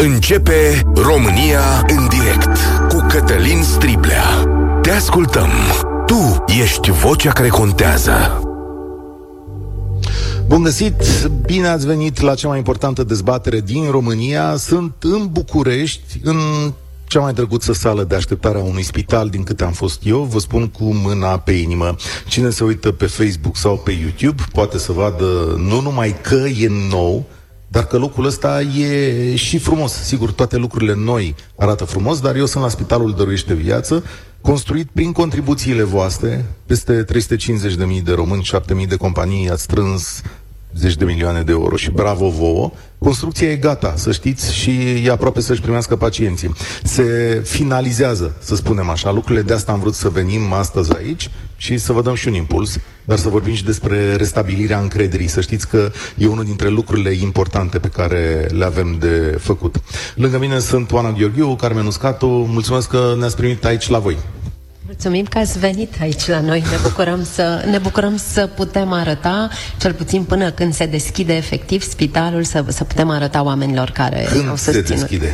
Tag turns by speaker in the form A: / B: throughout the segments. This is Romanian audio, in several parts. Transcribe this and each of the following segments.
A: Începe România în direct cu Cătălin Striblea. Te ascultăm. Tu ești vocea care contează.
B: Bun găsit! Bine ați venit la cea mai importantă dezbatere din România. Sunt în București, în cea mai drăguță sală de așteptare a unui spital din câte am fost eu, vă spun cu mâna pe inimă. Cine se uită pe Facebook sau pe YouTube poate să vadă nu numai că e nou, dar că locul ăsta e și frumos. Sigur, toate lucrurile noi arată frumos, dar eu sunt la Spitalul Dăruiește Viață, construit prin contribuțiile voastre, peste 350.000 de români, 7.000 de companii ați strâns zeci de milioane de euro și bravo vouă. Construcția e gata, să știți, și e aproape să-și primească pacienții. Se finalizează, să spunem așa, lucrurile de asta am vrut să venim astăzi aici și să vă dăm și un impuls, dar să vorbim și despre restabilirea încrederii. Să știți că e unul dintre lucrurile importante pe care le avem de făcut. Lângă mine sunt Oana Gheorghiu, Carmen Uscatu, mulțumesc că ne-ați primit aici la voi.
C: Mulțumim că ați venit aici la noi. Ne bucurăm să, ne bucurăm să putem arăta, cel puțin până când se deschide efectiv spitalul, să, să putem arăta oameniltrebuie care
B: când
C: au susținut.
B: se deschide?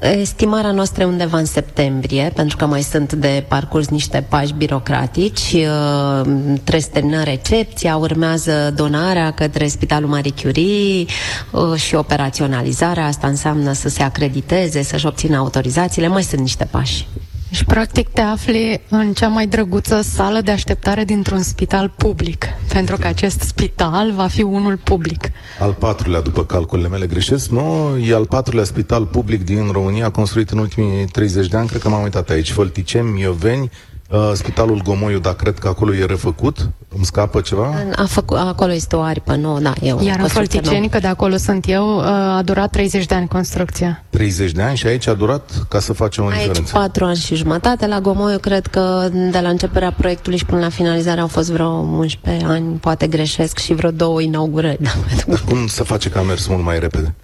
C: Estimarea noastră e undeva în septembrie, pentru că mai sunt de parcurs niște pași birocratici. Uh, trebuie să termină recepția, urmează donarea către Spitalul Marie Curie uh, și operaționalizarea. Asta înseamnă să se acrediteze, să-și obțină autorizațiile. Mai sunt niște pași.
D: Și practic te afli în cea mai drăguță sală de așteptare dintr-un spital public, pentru că acest spital va fi unul public.
B: Al patrulea, după calculele mele greșesc, nu? E al patrulea spital public din România, construit în ultimii 30 de ani, cred că m-am uitat aici, Fălticeni, Mioveni, Uh, Spitalul Gomoiu, dar cred că acolo e refăcut. Îmi scapă ceva?
C: A făcut, acolo este o aripă nouă, da. Eu
D: Iar în Fălticeni, că de acolo sunt eu, uh, a durat 30 de ani construcția.
B: 30 de ani și aici a durat ca să facem o
C: aici
B: diferență.
C: 4 ani și jumătate. La Gomoiu, cred că de la începerea proiectului și până la finalizare au fost vreo 11 ani, poate greșesc, și vreo două inaugurări. Da,
B: dar cum să face că a mers mult mai repede?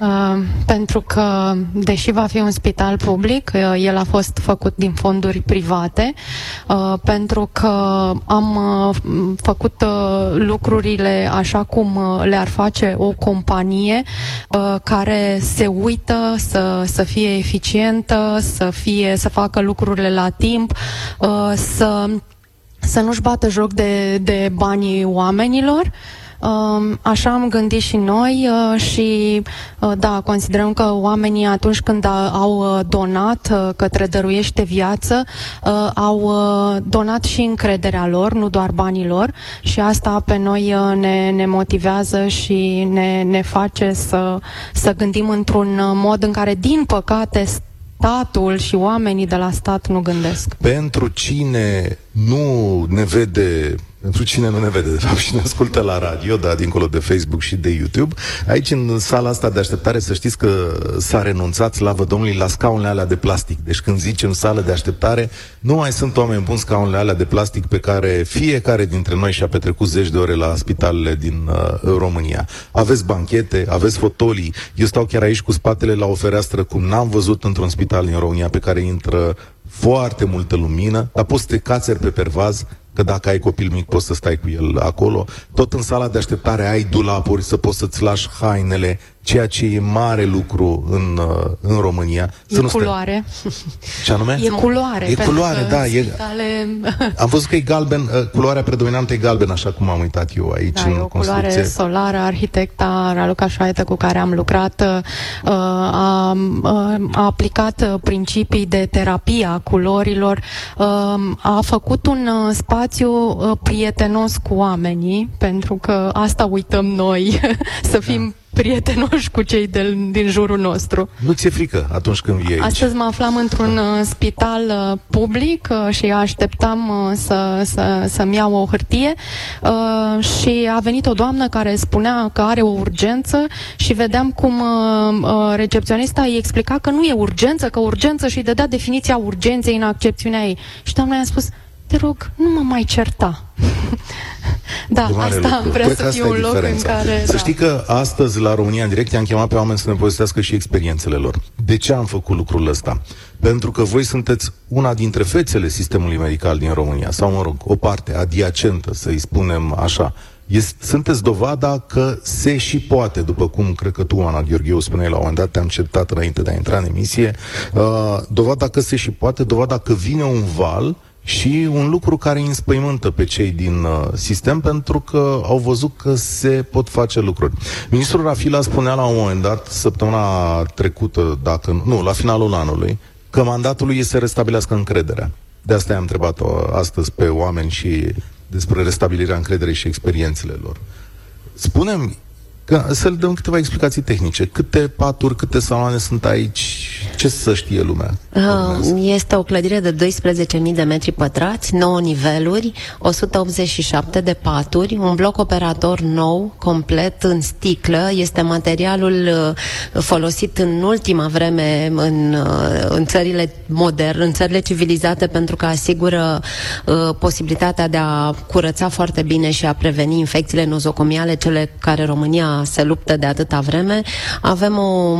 D: Uh, pentru că, deși va fi un spital public, uh, el a fost făcut din fonduri private, uh, pentru că am uh, făcut uh, lucrurile așa cum uh, le-ar face o companie care se uită să, să fie eficientă, să, fie, să facă lucrurile la timp, să, să nu-și bată joc de, de banii oamenilor. Um, așa am gândit și noi uh, și uh, da, considerăm că oamenii atunci când au uh, donat către Dăruiește Viață, au donat și încrederea lor, nu doar banii lor și asta pe noi ne, ne motivează și ne, ne face să, să gândim într-un mod în care, din păcate, statul și oamenii de la stat nu gândesc.
B: Pentru cine nu ne vede pentru cine nu ne vede, de fapt, și ne ascultă la radio, da, dincolo de Facebook și de YouTube, aici, în sala asta de așteptare, să știți că s-a renunțat, slavă Domnului, la scaunele alea de plastic. Deci când zicem sală de așteptare, nu mai sunt oameni buni scaunele alea de plastic pe care fiecare dintre noi și-a petrecut zeci de ore la spitalele din uh, România. Aveți banchete, aveți fotolii. Eu stau chiar aici cu spatele la o fereastră, cum n-am văzut într-un spital din România pe care intră foarte multă lumină, dar poți să te cațeri pe pervaz, că dacă ai copil mic poți să stai cu el acolo. Tot în sala de așteptare ai dulapuri să poți să-ți lași hainele, ceea ce e mare lucru în, uh, în România.
D: E să nu culoare.
B: Stai... Ce anume?
D: E culoare.
B: E culoare, da. E...
D: Spitale...
B: Am văzut că e galben, uh, culoarea predominantă e galben, așa cum am uitat eu aici
D: da,
B: în
D: e o
B: construcție.
D: culoare solară. Arhitecta Raluca Șoaietă cu care am lucrat uh, a, a aplicat principii de terapie a culorilor, a făcut un spațiu prietenos cu oamenii, pentru că asta uităm noi, să fim da prietenoși cu cei de, din jurul nostru.
B: Nu ți-e frică atunci când vii aici?
D: Astăzi mă aflam într-un uh, spital uh, public uh, și așteptam uh, să, să, să-mi iau o hârtie uh, și a venit o doamnă care spunea că are o urgență și vedeam cum uh, uh, recepționista îi explica că nu e urgență, că urgență și îi dădea definiția urgenței în accepțiunea ei. Și doamna i-a spus, te rog, nu mă mai certa. da, asta lucru. vrea Cred să fie un loc în care...
B: Să da. știi că astăzi la România în direct am chemat pe oameni să ne povestească și experiențele lor. De ce am făcut lucrul ăsta? Pentru că voi sunteți una dintre fețele sistemului medical din România, sau mă rog, o parte adiacentă, să-i spunem așa, Este, sunteți dovada că se și poate, după cum cred că tu, Ana Gheorgheu, spuneai la un moment dat, te-am certat înainte de a intra în emisie, uh, dovada că se și poate, dovada că vine un val și un lucru care îi înspăimântă pe cei din uh, sistem pentru că au văzut că se pot face lucruri. Ministrul Rafila spunea la un moment dat, săptămâna trecută, dacă nu, la finalul anului, că mandatul lui este să restabilească încrederea. De asta i-am întrebat astăzi pe oameni și despre restabilirea încrederei și experiențele lor. Spunem Că, să le dăm câteva explicații tehnice. Câte paturi, câte saloane sunt aici? Ce să știe lumea?
C: Uh, este o clădire de 12.000 de metri pătrați, 9 niveluri, 187 de paturi, un bloc operator nou, complet, în sticlă. Este materialul uh, folosit în ultima vreme în, uh, în țările moderne, în țările civilizate, pentru că asigură uh, posibilitatea de a curăța foarte bine și a preveni infecțiile nozocomiale, cele care România se luptă de atâta vreme. Avem o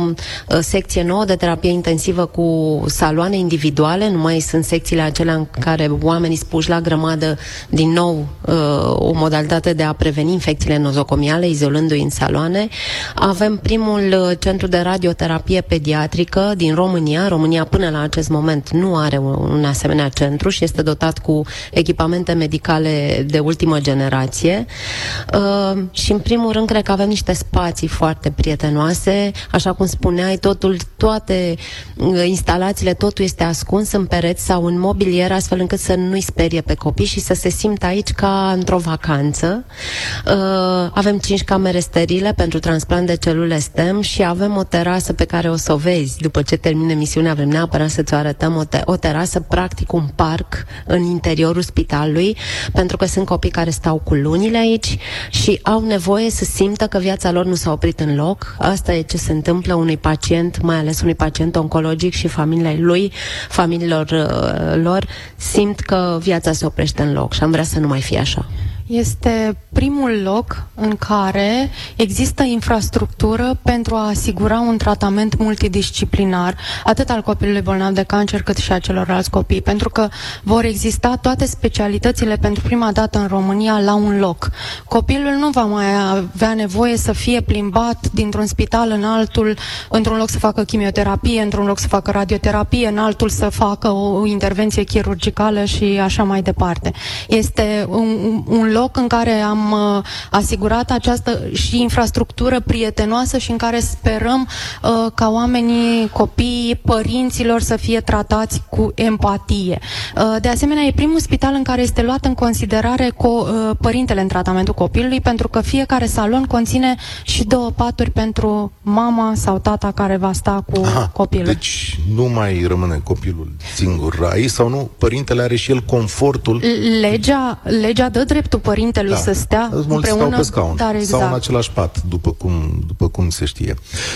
C: secție nouă de terapie intensivă cu saloane individuale, nu mai sunt secțiile acelea în care oamenii spuși la grămadă din nou uh, o modalitate de a preveni infecțiile nozocomiale, izolându-i în saloane. Avem primul uh, centru de radioterapie pediatrică din România. România până la acest moment nu are un asemenea centru și este dotat cu echipamente medicale de ultimă generație. Uh, și în primul rând cred că avem niște niște spații foarte prietenoase, așa cum spuneai, totul, toate uh, instalațiile, totul este ascuns în pereți sau în mobilier, astfel încât să nu-i sperie pe copii și să se simtă aici ca într-o vacanță. Uh, avem cinci camere sterile pentru transplant de celule STEM și avem o terasă pe care o să o vezi. După ce termine emisiunea, vrem neapărat să-ți o arătăm o, te- o terasă, practic un parc în interiorul spitalului, pentru că sunt copii care stau cu lunile aici și au nevoie să simtă că viața viața lor nu s-a oprit în loc. Asta e ce se întâmplă unui pacient, mai ales unui pacient oncologic și familiei lui, familiilor uh, lor, simt că viața se oprește în loc și am vrea să nu mai fie așa.
D: Este primul loc în care există infrastructură pentru a asigura un tratament multidisciplinar, atât al copilului bolnav de cancer, cât și a celorlalți copii, pentru că vor exista toate specialitățile pentru prima dată în România la un loc. Copilul nu va mai avea nevoie să fie plimbat dintr-un spital în altul, într-un loc să facă chimioterapie, într-un loc să facă radioterapie, în altul să facă o intervenție chirurgicală și așa mai departe. Este un, un loc loc în care am uh, asigurat această și infrastructură prietenoasă și în care sperăm uh, ca oamenii, copiii, părinților să fie tratați cu empatie. Uh, de asemenea, e primul spital în care este luat în considerare cu uh, părintele în tratamentul copilului, pentru că fiecare salon conține și două paturi pentru mama sau tata care va sta cu Aha, copilul.
B: Deci nu mai rămâne copilul singur aici sau nu? Părintele are și el confortul?
D: Legea, legea dă dreptul părintelui da. să stea Mulți împreună.
B: Stau pe scaun dar exact. sau în același pat, după cum, după cum se știe.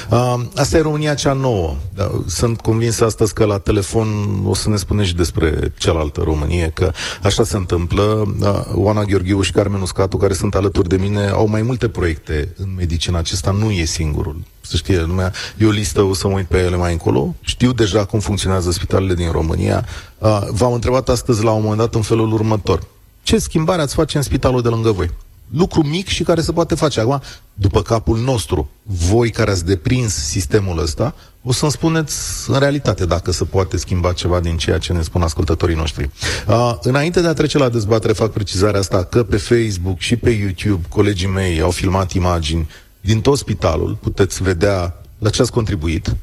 B: Uh, asta e România cea nouă. Da, sunt convins astăzi că la telefon o să ne spuneți și despre cealaltă Românie, că așa se întâmplă. Da, Oana Gheorghiuș și Carmen Uscatu, care sunt alături de mine, au mai multe proiecte în medicina. Acesta nu e singurul. Să știe lumea, e o listă, o să mă uit pe ele mai încolo. Știu deja cum funcționează spitalele din România. Uh, v-am întrebat astăzi la un moment dat în felul următor ce schimbare ați face în spitalul de lângă voi? Lucru mic și care se poate face. Acum, după capul nostru, voi care ați deprins sistemul ăsta, o să-mi spuneți în realitate dacă se poate schimba ceva din ceea ce ne spun ascultătorii noștri. Uh, înainte de a trece la dezbatere, fac precizarea asta că pe Facebook și pe YouTube colegii mei au filmat imagini din tot spitalul. Puteți vedea la ce ați contribuit.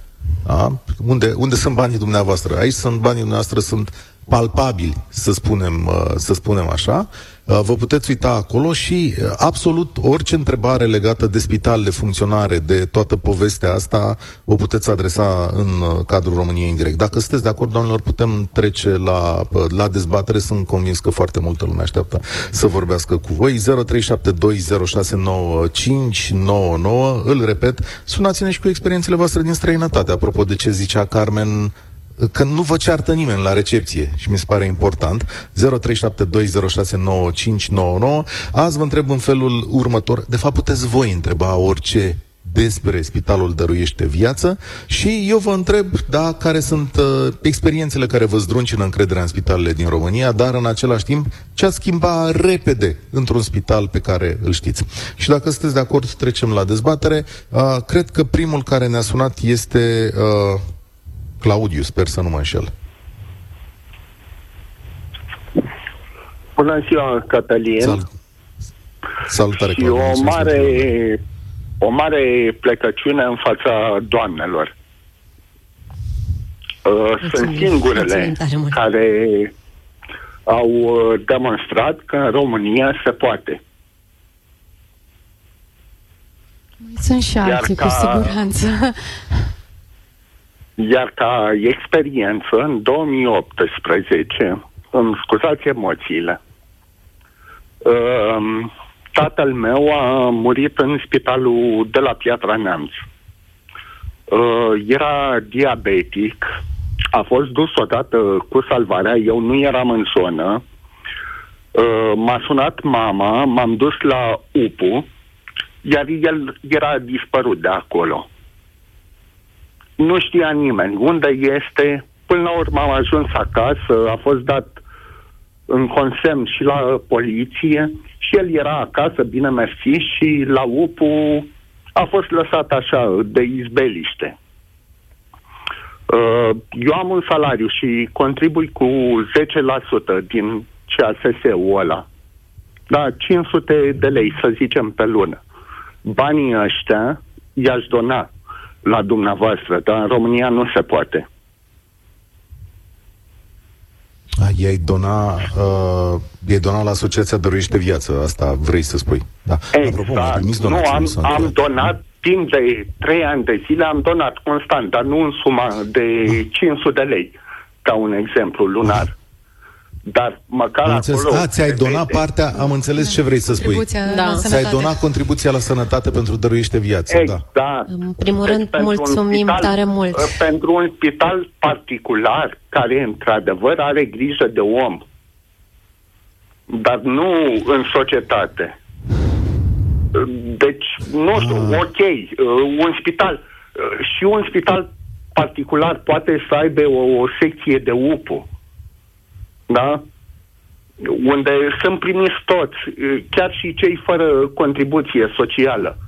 B: Da? Unde, unde sunt banii dumneavoastră? Aici sunt banii dumneavoastră, sunt palpabili, să spunem, uh, să spunem așa, uh, vă puteți uita acolo și uh, absolut orice întrebare legată de spital, de funcționare, de toată povestea asta, o puteți adresa în cadrul României în direct. Dacă sunteți de acord, doamnelor, putem trece la, la dezbatere. Sunt convins că foarte multă lume așteaptă să vorbească cu voi. 0372069599. Îl repet, sunați-ne și cu experiențele voastre din străinătate. Apropo de ce zicea Carmen, că nu vă ceartă nimeni la recepție și mi se pare important. 0372069599. Azi vă întreb în felul următor. De fapt, puteți voi întreba orice despre Spitalul Dăruiește Viață și eu vă întreb, da, care sunt uh, experiențele care vă zdruncină încrederea în spitalele din România, dar în același timp ce a schimba repede într-un spital pe care îl știți. Și dacă sunteți de acord, trecem la dezbatere. Uh, cred că primul care ne-a sunat este uh, Claudiu, sper să nu mă înșel.
E: Bună ziua, Cătălin. Sal-
B: Salutare,
E: Și o mare, o mare plecăciune în fața doamnelor. Uh, sunt singurele care au uh, demonstrat că în România se poate.
D: Sunt și alții, ca, cu siguranță.
E: Iar ca experiență, în 2018, îmi scuzați emoțiile, uh, tatăl meu a murit în spitalul de la Piatra Neamț. Uh, era diabetic, a fost dus odată cu salvarea, eu nu eram în zonă, uh, m-a sunat mama, m-am dus la UPU, iar el era dispărut de acolo. Nu știa nimeni unde este, până la urmă am ajuns acasă, a fost dat în consemn și la poliție și el era acasă, bine mersi, și la UPU a fost lăsat așa, de izbeliște. Uh, eu am un salariu și contribui cu 10% din CASS-ul ăla. Da, 500 de lei, să zicem, pe lună. Banii ăștia i-aș dona la dumneavoastră, dar în România nu se poate.
B: i-ai dona, uh, i-ai dona la Asociația Dăruiește Viață, asta vrei să spui. Da.
E: Exact. Apropo, nu, am, am donat timp de trei ani de zile, am donat constant, dar nu în suma de 500 de lei, ca un exemplu lunar. Dar măcar am
B: înțeles. acolo... A, ți-ai donat vede. partea, am înțeles da. ce vrei să spui. Da. Ți-ai donat contribuția la sănătate pentru dăruiește viață.
E: Exact. Da.
C: În primul deci, rând, mulțumim spital, tare mult. Uh,
E: pentru un spital particular, care într-adevăr are grijă de om, dar nu în societate. Deci, nu știu, ah. ok, uh, un spital uh, și un spital particular poate să aibă o, o secție de UPU da? unde sunt primiți toți, chiar și cei fără contribuție socială.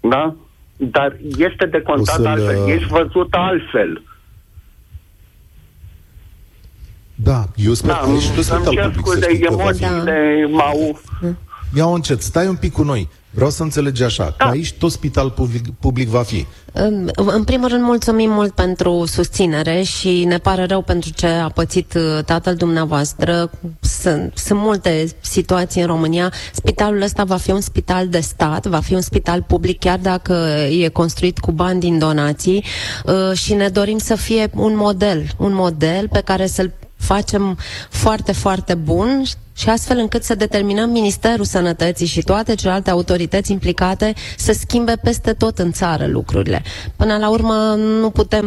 E: Da? Dar este de contat altfel, ești văzut altfel.
B: Da, eu sper da, că ești
E: tu cer scuze, emoțiile da. m-au...
B: Ia încet, stai un pic cu noi. Vreau să înțelegi așa, da. că aici tot spital public, public va fi.
C: În primul rând, mulțumim mult pentru susținere și ne pare rău pentru ce a pățit uh, tatăl dumneavoastră. Sunt, sunt multe situații în România. Spitalul ăsta va fi un spital de stat, va fi un spital public, chiar dacă e construit cu bani din donații uh, și ne dorim să fie un model, un model pe care să-l facem foarte, foarte bun și astfel încât să determinăm Ministerul Sănătății și toate celelalte autorități implicate să schimbe peste tot în țară lucrurile. Până la urmă, nu putem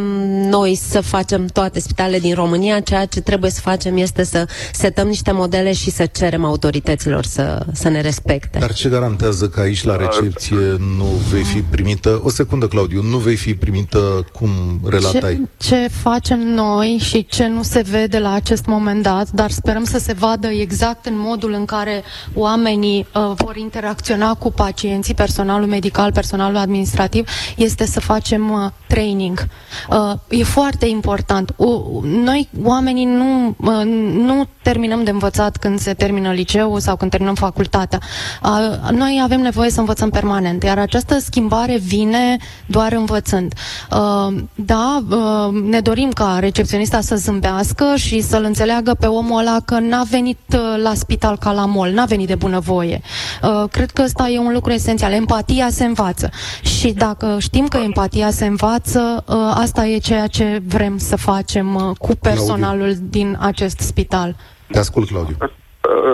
C: noi să facem toate spitalele din România, ceea ce trebuie să facem este să setăm niște modele și să cerem autorităților să, să ne respecte.
B: Dar ce garantează că aici la recepție nu vei fi primită, o secundă Claudiu, nu vei fi primită cum relatai?
D: Ce, ce facem noi și ce nu se vede la acest moment dat, dar sperăm să se vadă exact exact în modul în care oamenii uh, vor interacționa cu pacienții, personalul medical, personalul administrativ, este să facem uh, training. Uh, e foarte important. Uh, noi, oamenii, nu, uh, nu terminăm de învățat când se termină liceul sau când terminăm facultatea. Uh, noi avem nevoie să învățăm permanent, iar această schimbare vine doar învățând. Uh, da, uh, ne dorim ca recepționista să zâmbească și să-l înțeleagă pe omul ăla că n-a venit uh, la spital ca la mol, n-a venit de bunăvoie. Uh, cred că ăsta e un lucru esențial. Empatia se învață. Și dacă știm că empatia se învață, uh, asta e ceea ce vrem să facem uh, cu personalul Claudiu. din acest spital.
B: Te ascult, Claudiu. Uh,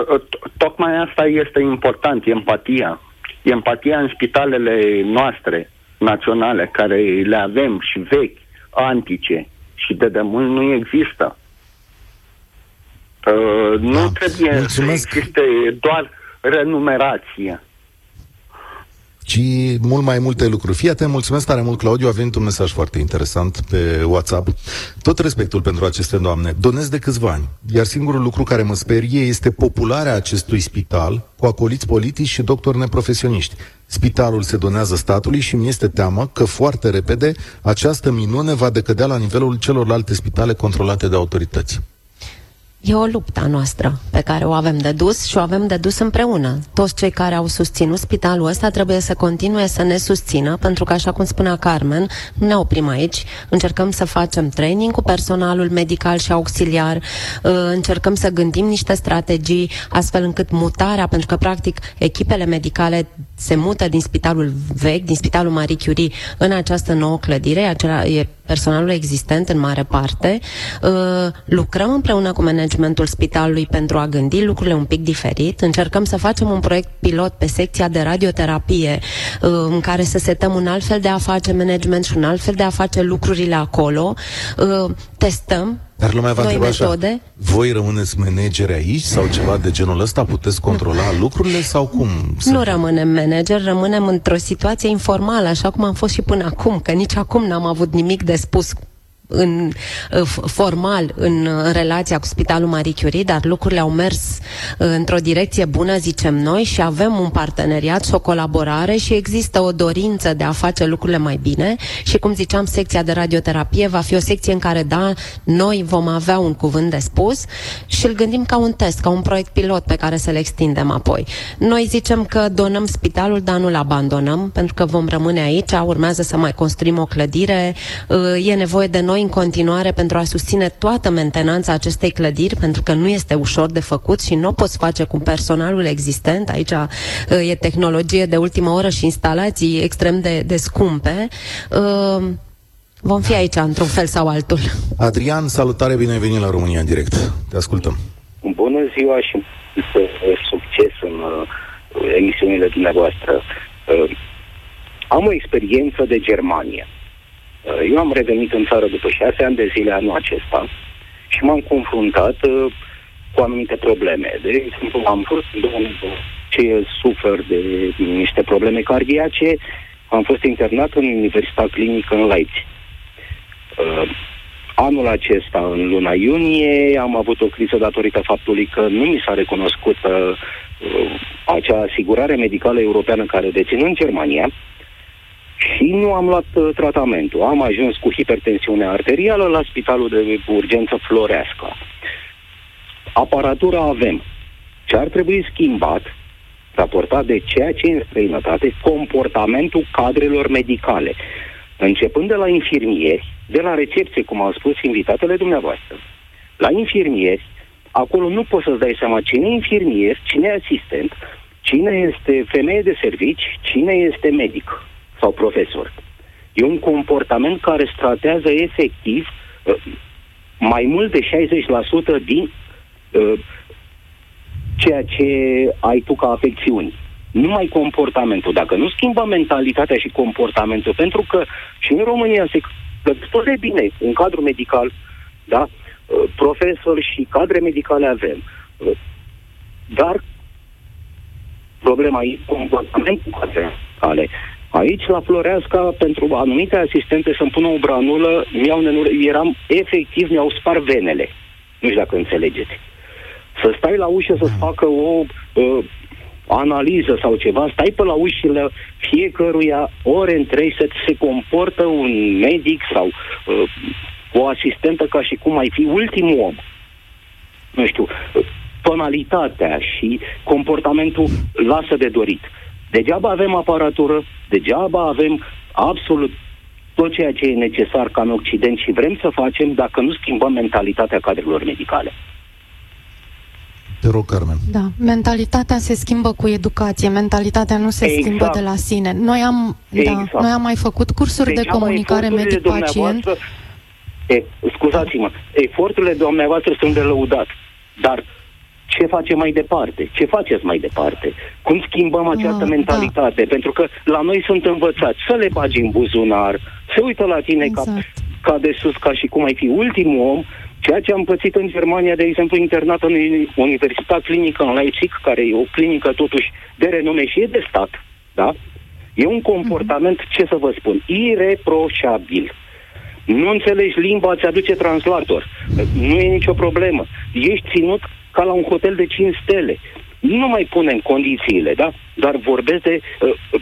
E: uh, tocmai asta este important, empatia. Empatia în spitalele noastre naționale, care le avem și vechi, antice și de demult nu există. Uh, nu da. trebuie Mulțumesc. să existe doar renumerație.
B: Ci mult mai multe lucruri. Fii atent, mulțumesc tare mult, Claudiu, a venit un mesaj foarte interesant pe WhatsApp. Tot respectul pentru aceste doamne. Donez de câțiva ani, iar singurul lucru care mă sperie este popularea acestui spital cu acoliți politici și doctori neprofesioniști. Spitalul se donează statului și mi este teamă că foarte repede această minune va decădea la nivelul celorlalte spitale controlate de autorități.
C: E o luptă a noastră pe care o avem de dus și o avem de dus împreună. Toți cei care au susținut spitalul ăsta trebuie să continue să ne susțină, pentru că, așa cum spunea Carmen, nu ne oprim aici, încercăm să facem training cu personalul medical și auxiliar, uh, încercăm să gândim niște strategii astfel încât mutarea, pentru că, practic, echipele medicale se mută din spitalul vechi, din spitalul Marie Curie, în această nouă clădire, acela e personalul existent în mare parte. Uh, lucrăm împreună cu managementul spitalului pentru a gândi lucrurile un pic diferit. Încercăm să facem un proiect pilot pe secția de radioterapie uh, în care să setăm un alt fel de a face management și un alt fel de a face lucrurile acolo. Uh, testăm
B: dar lumea va întreba așa, voi rămâneți manageri aici sau ceva de genul ăsta? Puteți controla lucrurile sau cum?
C: Nu rămânem manager, rămânem într-o situație informală, așa cum am fost și până acum, că nici acum n-am avut nimic de spus în, formal în, în relația cu Spitalul Marie Curie, dar lucrurile au mers uh, într-o direcție bună, zicem noi, și avem un parteneriat și o colaborare și există o dorință de a face lucrurile mai bine și, cum ziceam, secția de radioterapie va fi o secție în care, da, noi vom avea un cuvânt de spus și îl gândim ca un test, ca un proiect pilot pe care să-l extindem apoi. Noi zicem că donăm spitalul, dar nu-l abandonăm, pentru că vom rămâne aici, urmează să mai construim o clădire, uh, e nevoie de noi în continuare pentru a susține toată mentenanța acestei clădiri, pentru că nu este ușor de făcut și nu o poți face cu personalul existent. Aici uh, e tehnologie de ultimă oră și instalații extrem de, de scumpe. Uh, vom fi aici într-un fel sau altul.
B: Adrian, salutare, bine ai venit la România în direct. Te ascultăm.
F: Bună ziua și succes în uh, emisiunile dumneavoastră. Uh, am o experiență de Germania. Uh, eu am revenit în țară după șase ani de zile anul acesta și m-am confruntat uh, cu anumite probleme. De exemplu, am fost ce sufer de niște probleme cardiace, am fost internat în Universitatea Clinică în Leipzig. Uh, anul acesta, în luna iunie, am avut o criză datorită faptului că nu mi s-a recunoscut uh, acea asigurare medicală europeană care dețin în Germania, și nu am luat uh, tratamentul. Am ajuns cu hipertensiune arterială la spitalul de urgență Floreasca. Aparatura avem. Ce ar trebui schimbat, raportat de ceea ce în străinătate, comportamentul cadrelor medicale. Începând de la infirmieri, de la recepție, cum au spus invitatele dumneavoastră, la infirmieri, acolo nu poți să-ți dai seama cine e infirmier, cine e asistent, cine este femeie de servici, cine este medic sau profesor. E un comportament care stratează efectiv uh, mai mult de 60% din uh, ceea ce ai tu ca afecțiuni. Numai comportamentul. Dacă nu schimbă mentalitatea și comportamentul, pentru că și în România se destul de bine în cadrul medical, da? Uh, profesori și cadre medicale avem. Dar problema e comportamentul cadre medicale. Aici, la Floreasca, pentru anumite asistente să-mi pună o branulă, mi-au nenur- eram efectiv, mi-au spart venele. Nu știu dacă înțelegeți. Să stai la ușă să-ți facă o uh, analiză sau ceva, stai pe la ușile fiecăruia ore întregi să se comportă un medic sau uh, o asistentă ca și cum ai fi ultimul om. Nu știu, tonalitatea și comportamentul lasă de dorit. Degeaba avem aparatură, degeaba avem absolut tot ceea ce e necesar ca în Occident și vrem să facem dacă nu schimbăm mentalitatea cadrelor medicale.
B: Te rog, Carmen.
D: Da, mentalitatea se schimbă cu educație, mentalitatea nu se exact. schimbă de la sine. Noi am, da, exact. da, noi am mai făcut cursuri deci de comunicare medic-pacient.
F: E, scuzați-mă, eforturile dumneavoastră sunt de lăudat, dar ce facem mai departe? Ce faceți mai departe? Cum schimbăm această ah, mentalitate? Da. Pentru că la noi sunt învățați să le bagi în buzunar, se uită la tine exact. ca, ca de sus, ca și cum ai fi ultimul om, ceea ce am pățit în Germania, de exemplu, internat în Universitatea Clinică în Leipzig, care e o clinică totuși de renume și e de stat, da? E un comportament, mm-hmm. ce să vă spun, ireproșabil. Nu înțelegi limba, ți aduce translator. Nu e nicio problemă. Ești ținut ca la un hotel de 5 stele. Nu mai punem condițiile, da? Dar vorbesc de uh,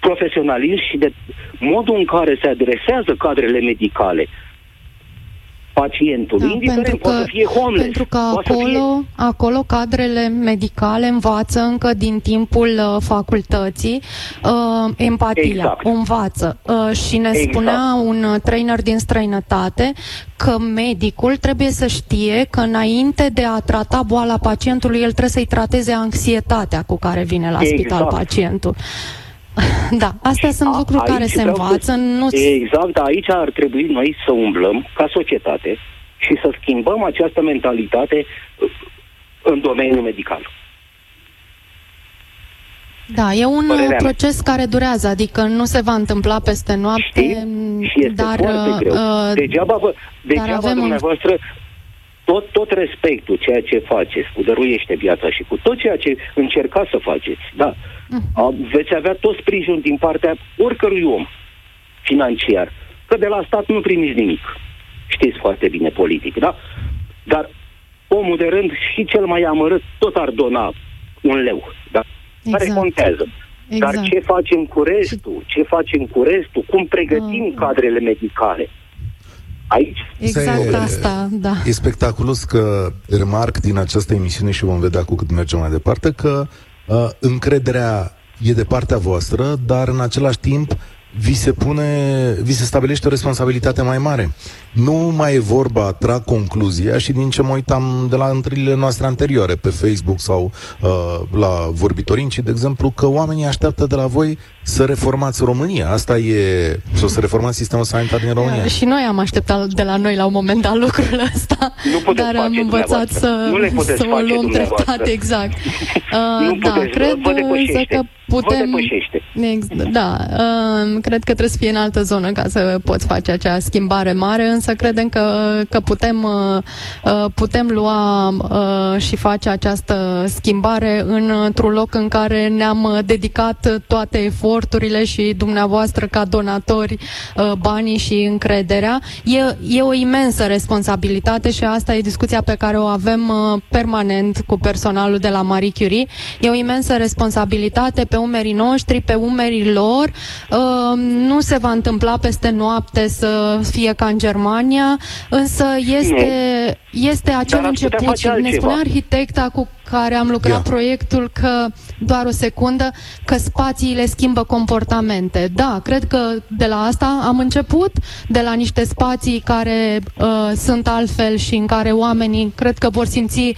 F: profesionalism și de modul în care se adresează cadrele medicale pacientului, da, indiferent, pentru că, poate să fie homeless.
D: Pentru că acolo, fie... acolo cadrele medicale învață încă din timpul uh, facultății uh, empatia, exact. o învață. Uh, și ne exact. spunea un trainer din străinătate că medicul trebuie să știe că înainte de a trata boala pacientului, el trebuie să-i trateze anxietatea cu care vine la exact. spital pacientul. Da, astea sunt lucruri care se învață. Nu...
F: Exact, aici ar trebui noi să umblăm ca societate și să schimbăm această mentalitate uh, în domeniul medical.
D: Da, e un Părerea proces mea. care durează, adică nu se va întâmpla peste noapte,
F: Știi? Și este dar... Foarte greu. Uh, degeaba, vă, degeaba dar avem dumneavoastră tot, tot respectul, ceea ce faceți, cu dăruiește viața și cu tot ceea ce încercați să faceți, da, uh-huh. Veți avea tot sprijinul din partea oricărui om financiar, că de la stat nu primiți nimic. Știți foarte bine politic, da? Dar omul de rând și cel mai amărât tot ar dona un leu, da? Exact. Care contează. Exact. Dar ce facem cu restul? Ce facem cu restul? Cum pregătim uh. cadrele medicale? aici.
D: Exact e, asta, da.
B: E spectaculos că remarc din această emisiune și vom vedea cu cât mergem mai departe că uh, încrederea e de partea voastră, dar în același timp vi se pune, vi se stabilește o responsabilitate mai mare. Nu mai e vorba, trag concluzia și din ce mă uitam de la întâlnirile noastre anterioare pe Facebook sau uh, la vorbitorii, ci de exemplu că oamenii așteaptă de la voi să reformați România. Asta e, să să reformați sistemul sanitar din România.
D: Și noi am așteptat de la noi la un moment dat lucrul ăsta,
F: nu dar
D: am învățat să,
F: nu
D: să o luăm treptat, exact. Uh,
F: nu da, puteți, cred însă că
D: putem... Ex- da, uh, cred că trebuie să fie în altă zonă ca să poți face acea schimbare mare, însă credem că, că putem, uh, uh putem lua uh, și face această schimbare într-un loc în care ne-am dedicat toate eforturile și dumneavoastră ca donatori uh, banii și încrederea. E, e o imensă responsabilitate și asta e discuția pe care o avem uh, permanent cu personalul de la Marie Curie. E o imensă responsabilitate pe umerii noștri, pe umerii lor. Uh, nu se va întâmpla peste noapte să fie ca în Germania, însă este, este acel început. Și ne spune arhitecta cu care am lucrat yeah. proiectul că, doar o secundă, că spațiile schimbă comportamente. Da, cred că de la asta am început, de la niște spații care uh, sunt altfel și în care oamenii cred că vor simți uh,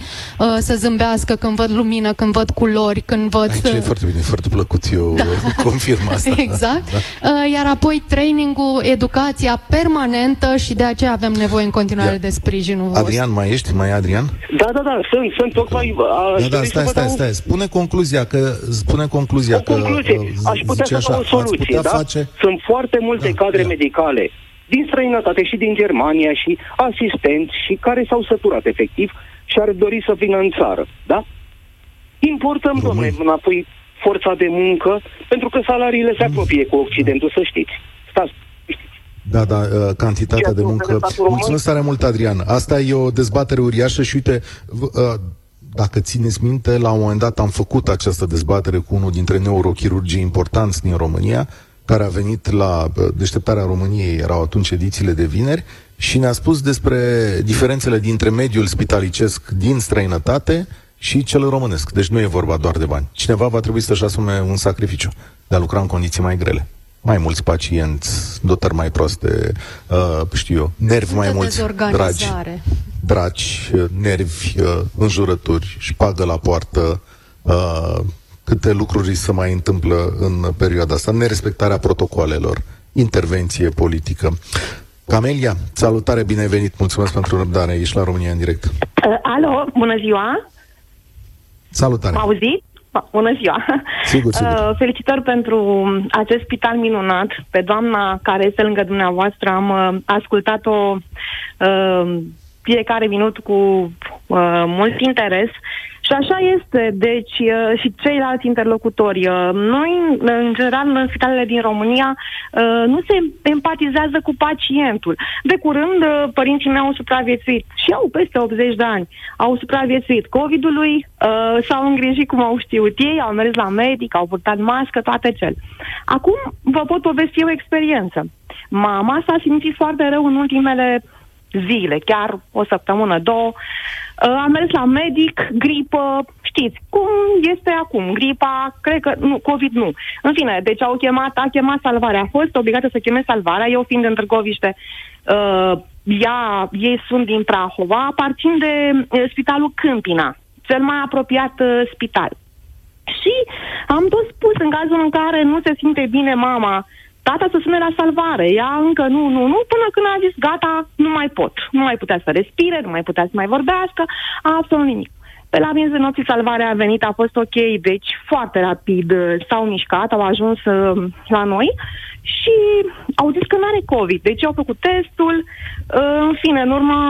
D: să zâmbească când văd lumină, când văd culori, când văd...
B: Aici uh... e foarte bine, foarte plăcut, eu da. confirm asta.
D: exact. Da. Uh, iar apoi trainingul, educația permanentă și de aceea avem nevoie în continuare yeah. de sprijinul
B: Adrian, mai ești? Mai Adrian?
F: Da, da, da, sunt, sunt tocmai
B: da, da, stai, stai, stai. Spune concluzia că spune concluzia o
F: că concluzie. Uh, aș putea să așa, o soluție, da? Face... Sunt foarte multe da, cadre ia. medicale din străinătate și din Germania și asistenți și care s-au săturat efectiv și ar dori să vină în țară, da? Importăm, domnule, înapoi forța de muncă, pentru că salariile se apropie cu Occidentul, să știți. Stați
B: da, da, uh, cantitatea de muncă. Mulțumesc tare mult, Adrian. Asta e o dezbatere uriașă și uite, uh, dacă țineți minte, la un moment dat am făcut această dezbatere cu unul dintre neurochirurgii importanți din România, care a venit la deșteptarea României, erau atunci edițiile de vineri, și ne-a spus despre diferențele dintre mediul spitalicesc din străinătate și cel românesc. Deci nu e vorba doar de bani. Cineva va trebui să-și asume un sacrificiu de a lucra în condiții mai grele mai mulți pacienți, dotări mai proaste, uh, știu eu, nervi mai mulți, dragi, dragi, uh, nervi, uh, înjurături, șpagă la poartă, uh, câte lucruri se mai întâmplă în perioada asta, nerespectarea protocoalelor, intervenție politică. Camelia, salutare, bine ai venit, mulțumesc pentru răbdare, ești la România în direct. Uh,
G: alo, bună ziua!
B: Salutare!
G: M-auziți? Bună ziua!
B: Sigur, sigur. Uh,
G: felicitări pentru acest spital minunat. Pe doamna care este lângă dumneavoastră am uh, ascultat-o uh, fiecare minut cu uh, mult interes Și așa este, deci, uh, și ceilalți interlocutori. Uh, noi, în general, în spitalele din România, uh, nu se empatizează cu pacientul. De curând, părinții mei au supraviețuit și au peste 80 de ani. Au supraviețuit COVID-ului, s-au îngrijit cum au știut ei, au mers la medic, au purtat mască, toate cel. Acum vă pot povesti o experiență. Mama s-a simțit foarte rău în ultimele zile, chiar o săptămână, două. Uh, am mers la medic, gripă, știți, cum este acum, gripa, cred că, nu, COVID nu. În fine, deci au chemat, a chemat salvarea, a fost obligată să cheme salvarea, eu fiind în Târgoviște, uh, ea, ei sunt din Prahova, aparțin de uh, spitalul Câmpina, cel mai apropiat uh, spital. Și am tot spus în cazul în care nu se simte bine mama, tata să sune la salvare. Ea încă nu, nu, nu, până când a zis gata, nu mai pot. Nu mai putea să respire, nu mai putea să mai vorbească, absolut nimic. Pe la miezul nopții salvarea a venit, a fost ok, deci foarte rapid uh, s-au mișcat, au ajuns uh, la noi și au zis că nu are COVID. Deci au făcut testul, uh, în fine, în urma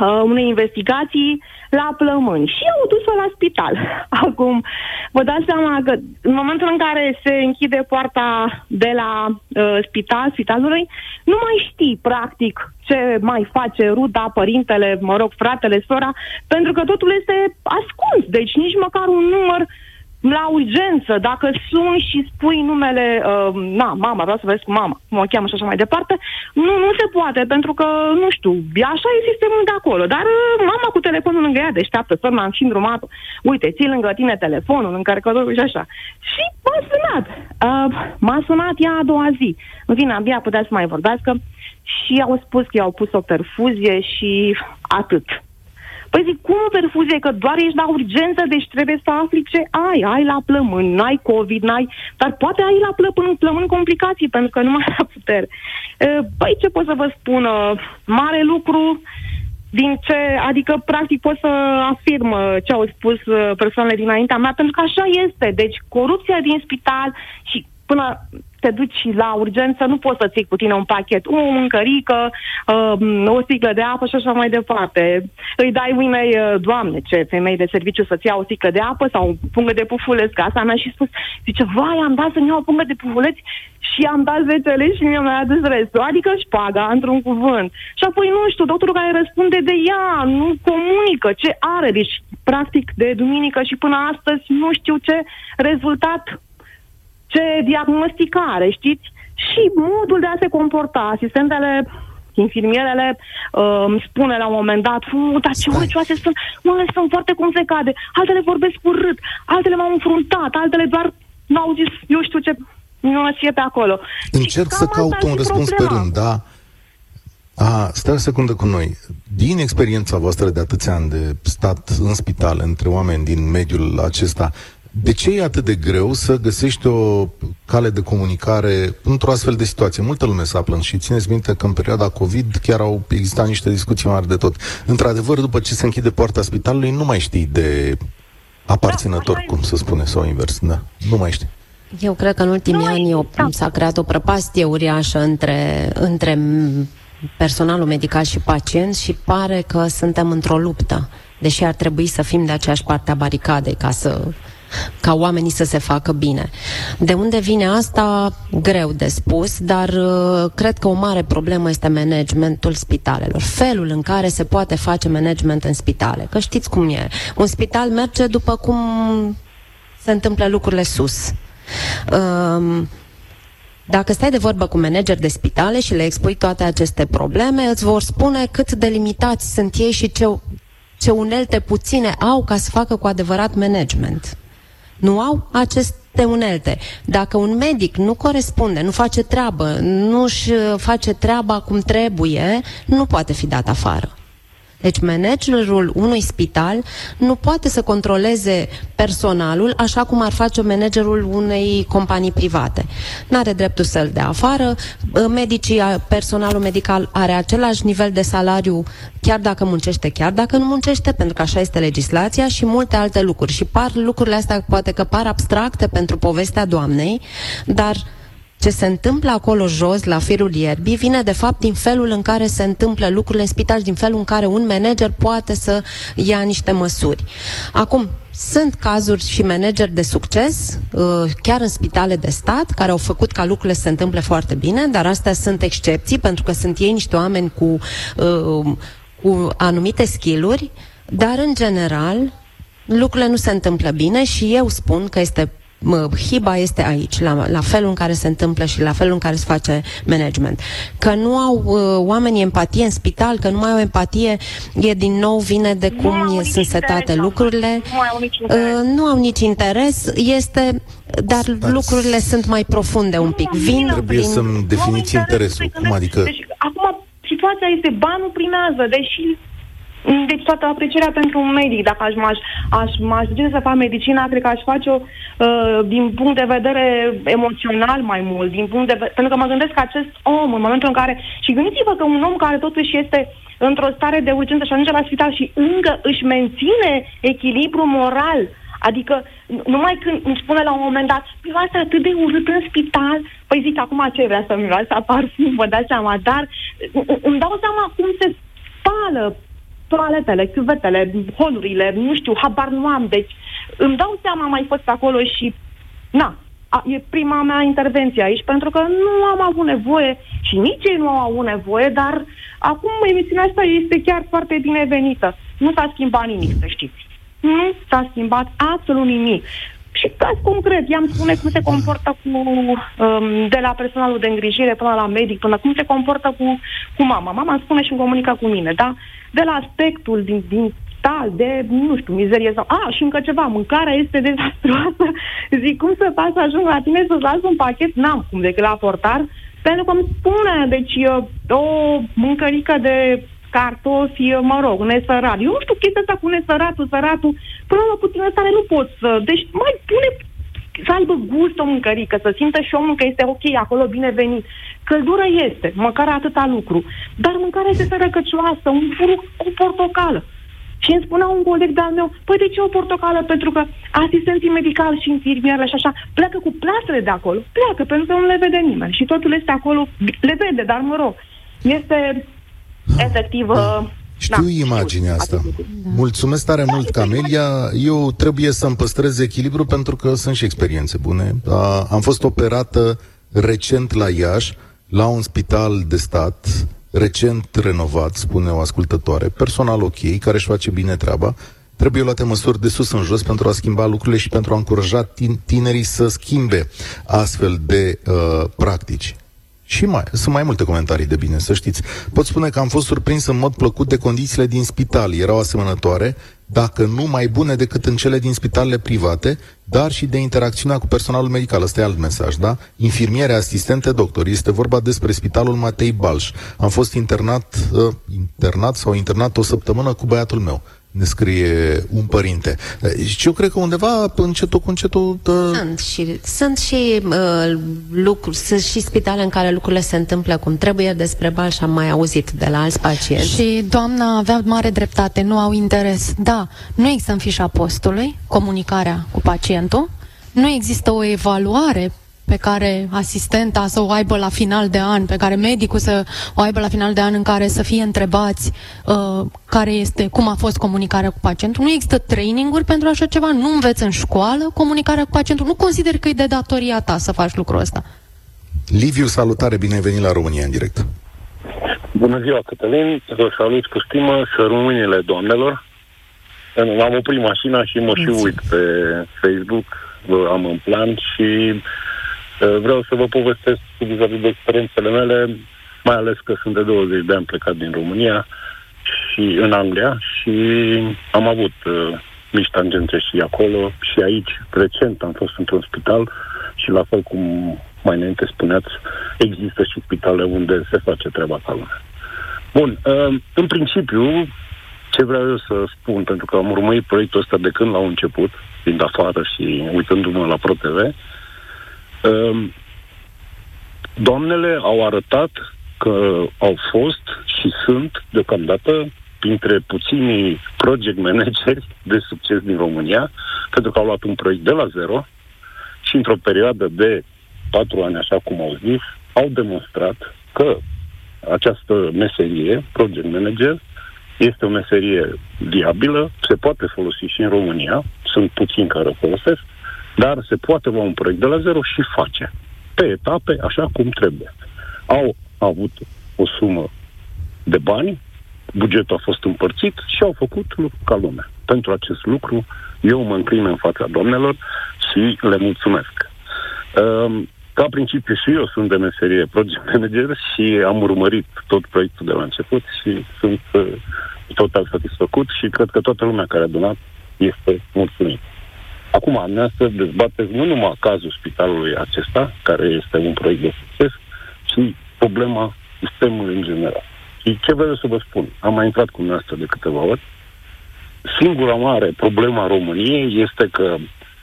G: uh, unei investigații la plămâni și au dus-o la spital. Acum, vă dați seama că în momentul în care se închide poarta de la uh, spital, spitalului, nu mai știi, practic, ce mai face ruda, părintele, mă rog, fratele, sora, pentru că totul este ascuns. Deci nici măcar un număr uh, la urgență, dacă suni și spui numele, uh, na, mama, vreau să vezi cu mama, cum o cheamă și așa mai departe, nu, nu se poate, pentru că, nu știu, așa e sistemul de acolo. Dar uh, mama cu telefonul lângă ea deșteaptă, să m-am și îndrumat uite, ții lângă tine telefonul, încărcătorul și așa. Și m-a sunat. Uh, m-a sunat ea a doua zi. În fine, abia putea să mai vorbească și au spus că i-au pus o perfuzie și atât. Păi zic, cum perfuzie? Că doar ești la urgență, deci trebuie să afli ce ai. Ai la plămân, n-ai COVID, n-ai... Dar poate ai la plămân, plămân complicații, pentru că nu mai ai putere. Păi ce pot să vă spun? Mare lucru din ce, adică practic pot să afirm ce au spus persoanele dinaintea mea, pentru că așa este. Deci corupția din spital și până te duci la urgență, nu poți să ții cu tine un pachet, o mâncărică, uh, o sticlă de apă și așa mai departe. Îi dai unei, uh, doamne, ce femei de serviciu să-ți ia o sticlă de apă sau o pungă de pufuleț, ca asta mea și spus, zice, vai, am dat să-mi iau o pungă de pufuleți și am dat 10 lei și mi-a mai adus restul, adică șpaga, într-un cuvânt. Și apoi, nu știu, doctorul care răspunde de ea, nu comunică ce are, deci, practic, de duminică și până astăzi nu știu ce rezultat ce diagnosticare, știți? Și modul de a se comporta. Asistentele infirmierele uh, îmi spune la un moment dat, dar ce urcioase sunt, unele sunt foarte cum se cade, altele vorbesc urât, altele m-au înfruntat, altele doar n-au zis, eu știu ce minunăție pe acolo.
B: Încerc să caut un răspuns problema. pe rând, da? A, stai o secundă cu noi. Din experiența voastră de atâția ani de stat în spital între oameni din mediul acesta, de ce e atât de greu să găsești o cale de comunicare într-o astfel de situație? Multă lume s-a plâns și țineți minte că în perioada COVID chiar au existat niște discuții mari de tot. Într-adevăr, după ce se închide poarta spitalului, nu mai știi de aparținător, da, cum să spune, sau invers. Da, nu mai știi.
C: Eu cred că în ultimii nu, ani o, da. s-a creat o prăpastie uriașă între, între personalul medical și pacienți și pare că suntem într-o luptă, deși ar trebui să fim de aceeași parte a baricadei ca să ca oamenii să se facă bine. De unde vine asta, greu de spus, dar uh, cred că o mare problemă este managementul spitalelor. Felul în care se poate face management în spitale. Că știți cum e. Un spital merge după cum se întâmplă lucrurile sus. Um, dacă stai de vorbă cu manageri de spitale și le expui toate aceste probleme, îți vor spune cât de limitați sunt ei și ce, ce unelte puține au ca să facă cu adevărat management nu au aceste unelte. Dacă un medic nu corespunde, nu face treabă, nu își face treaba cum trebuie, nu poate fi dat afară. Deci managerul unui spital nu poate să controleze personalul așa cum ar face managerul unei companii private. Nu are dreptul să-l dea afară, medicii, personalul medical are același nivel de salariu chiar dacă muncește, chiar dacă nu muncește, pentru că așa este legislația și multe alte lucruri. Și par lucrurile astea poate că par abstracte pentru povestea doamnei, dar Ce se întâmplă acolo jos, la firul ierbii, vine de fapt din felul în care se întâmplă lucrurile în spital, din felul în care un manager poate să ia niște măsuri. Acum, sunt cazuri și manageri de succes, uh, chiar în spitale de stat, care au făcut ca lucrurile să se întâmple foarte bine, dar astea sunt excepții, pentru că sunt ei niște oameni cu, uh, cu anumite skill-uri, dar în general lucrurile nu se întâmplă bine și eu spun că este hiba este aici, la, la felul în care se întâmplă și la felul în care se face management. Că nu au uh, oamenii empatie în spital, că nu mai au empatie, e din nou vine de cum nu sunt setate lucrurile.
G: Nu au nici interes.
C: Uh, nu au nici interes, este dar
B: Stați.
C: lucrurile sunt mai profunde un pic. Vin
B: Trebuie
C: prin...
B: să-mi definiți
G: Nu,
B: interesul.
G: interesul,
B: Cum adică...
G: Deci, acum, situația este banul primează, deși deci toată aprecierea pentru un medic. Dacă aș, m-aș, aș, m-aș duce să fac medicina, cred că aș face-o uh, din punct de vedere emoțional mai mult, din punct de ve- pentru că mă gândesc că acest om, în momentul în care... Și gândiți-vă că un om care totuși este într-o stare de urgență și ajunge la spital și încă își menține echilibru moral, Adică, n- numai când îmi spune la un moment dat, miroase atât de urât în spital, păi zic, acum ce vrea să miroase a parfum, vă dați seama, dar î- î- îmi dau seama cum se spală toaletele, chiuvetele, holurile, nu știu, habar nu am, deci îmi dau seama, am mai fost acolo și, na, a, e prima mea intervenție aici, pentru că nu am avut nevoie și nici ei nu au avut nevoie, dar acum emisiunea asta este chiar foarte binevenită. Nu s-a schimbat nimic, să știți. Nu s-a schimbat absolut nimic. Și caz concret, i-am spune cum se comportă cu, um, de la personalul de îngrijire până la medic, până cum se comportă cu, cu mama. Mama îmi spune și îmi comunică cu mine, da? De la aspectul din, din tal, de, nu știu, mizerie sau... A, și încă ceva, mâncarea este dezastruoasă. Zic, cum să fac să ajung la tine să-ți las un pachet? N-am cum decât la portar, pentru că îmi spune, deci, o mâncărică de cartofi, mă rog, nesărat. Eu nu știu chestia asta cu nesăratul, săratul, până la puțină stare nu pot să... Deci mai pune să aibă gust o mâncărică, să simtă și omul că este ok, acolo binevenit. Căldură este, măcar atâta lucru. Dar mâncarea este sărăcăcioasă, un furu, o portocală. Și îmi spunea un coleg de-al meu, păi de ce o portocală? Pentru că asistenții medicali și infirmierele și așa pleacă cu plasele de acolo. Pleacă, pentru că nu le vede nimeni. Și totul este acolo, le vede, dar mă rog, este efectiv... uh,
B: Știu
G: da,
B: imaginea
G: știu
B: asta.
G: acest lucru.
B: Mulțumesc tare mult, Camelia. Eu trebuie să-mi păstrez echilibru pentru că sunt și experiențe bune. A, am fost operată recent la Iași, la un spital de stat, recent renovat, spune o ascultătoare, personal ok, care își face bine treaba. Trebuie luate măsuri de sus în jos pentru a schimba lucrurile și pentru a încuraja tin- tinerii să schimbe astfel de uh, practici. Și mai, sunt mai multe comentarii de bine, să știți. Pot spune că am fost surprins în mod plăcut de condițiile din spital. Erau asemănătoare, dacă nu mai bune decât în cele din spitalele private, dar și de interacțiunea cu personalul medical. Ăsta e alt mesaj, da? Infirmiere, asistente, doctori. Este vorba despre spitalul Matei Balș. Am fost internat, uh, internat sau internat o săptămână cu băiatul meu ne scrie un părinte. Și eu cred că undeva, încetul cu încetul... Tă...
C: Sunt și, sunt și uh, lucruri, sunt și spitale în care lucrurile se întâmplă cum trebuie. Despre balș și am mai auzit de la alți pacienți.
D: Și doamna avea mare dreptate, nu au interes. Da, nu există în fișa postului comunicarea cu pacientul, nu există o evaluare pe care asistenta să o aibă la final de an, pe care medicul să o aibă la final de an în care să fie întrebați uh, care este, cum a fost comunicarea cu pacientul. Nu există traininguri pentru așa ceva, nu înveți în școală comunicarea cu pacientul. Nu consider că e de datoria ta să faci lucrul ăsta.
B: Liviu, salutare, bine ai venit la România în direct.
H: Bună ziua, Cătălin, vă salut cu stimă, să rămâinile doamnelor. Am oprit mașina și mă și uit pe Facebook, vă am în plan și uh, vreau să vă povestesc vis-a-vis de experiențele mele, mai ales că sunt de 20 de ani plecat din România și în Anglia și am avut uh, mici tangențe și acolo și aici. Recent am fost într-un spital și la fel cum mai înainte spuneați, există și spitale unde se face treaba ca lumea. Bun, uh, în principiu, ce vreau eu să spun, pentru că am urmărit proiectul ăsta de când l-au început, fiind afară și uitându-mă la ProTV, uh, doamnele au arătat că au fost și sunt, deocamdată, printre puținii project manageri de succes din România, pentru că au luat un proiect de la zero și într-o perioadă de patru ani, așa cum au zis, au demonstrat că această meserie, project manager, este o meserie viabilă, se poate folosi și în România, sunt puțini care o folosesc, dar se poate lua un proiect de la zero și face. Pe etape, așa cum trebuie. Au avut o sumă de bani, bugetul a fost împărțit și au făcut lucru ca lumea. Pentru acest lucru, eu mă înclin în fața doamnelor și le mulțumesc. Ehm, ca principiu și eu sunt de meserie project manager și am urmărit tot proiectul de la început și sunt uh, total satisfăcut și cred că toată lumea care a donat este mulțumit. Acum, să dezbateți nu numai cazul spitalului acesta, care este un proiect de succes, ci problema sistemului în general. Și ce vreau să vă spun? Am mai intrat cu dumneavoastră de câteva ori. Singura mare problema României este că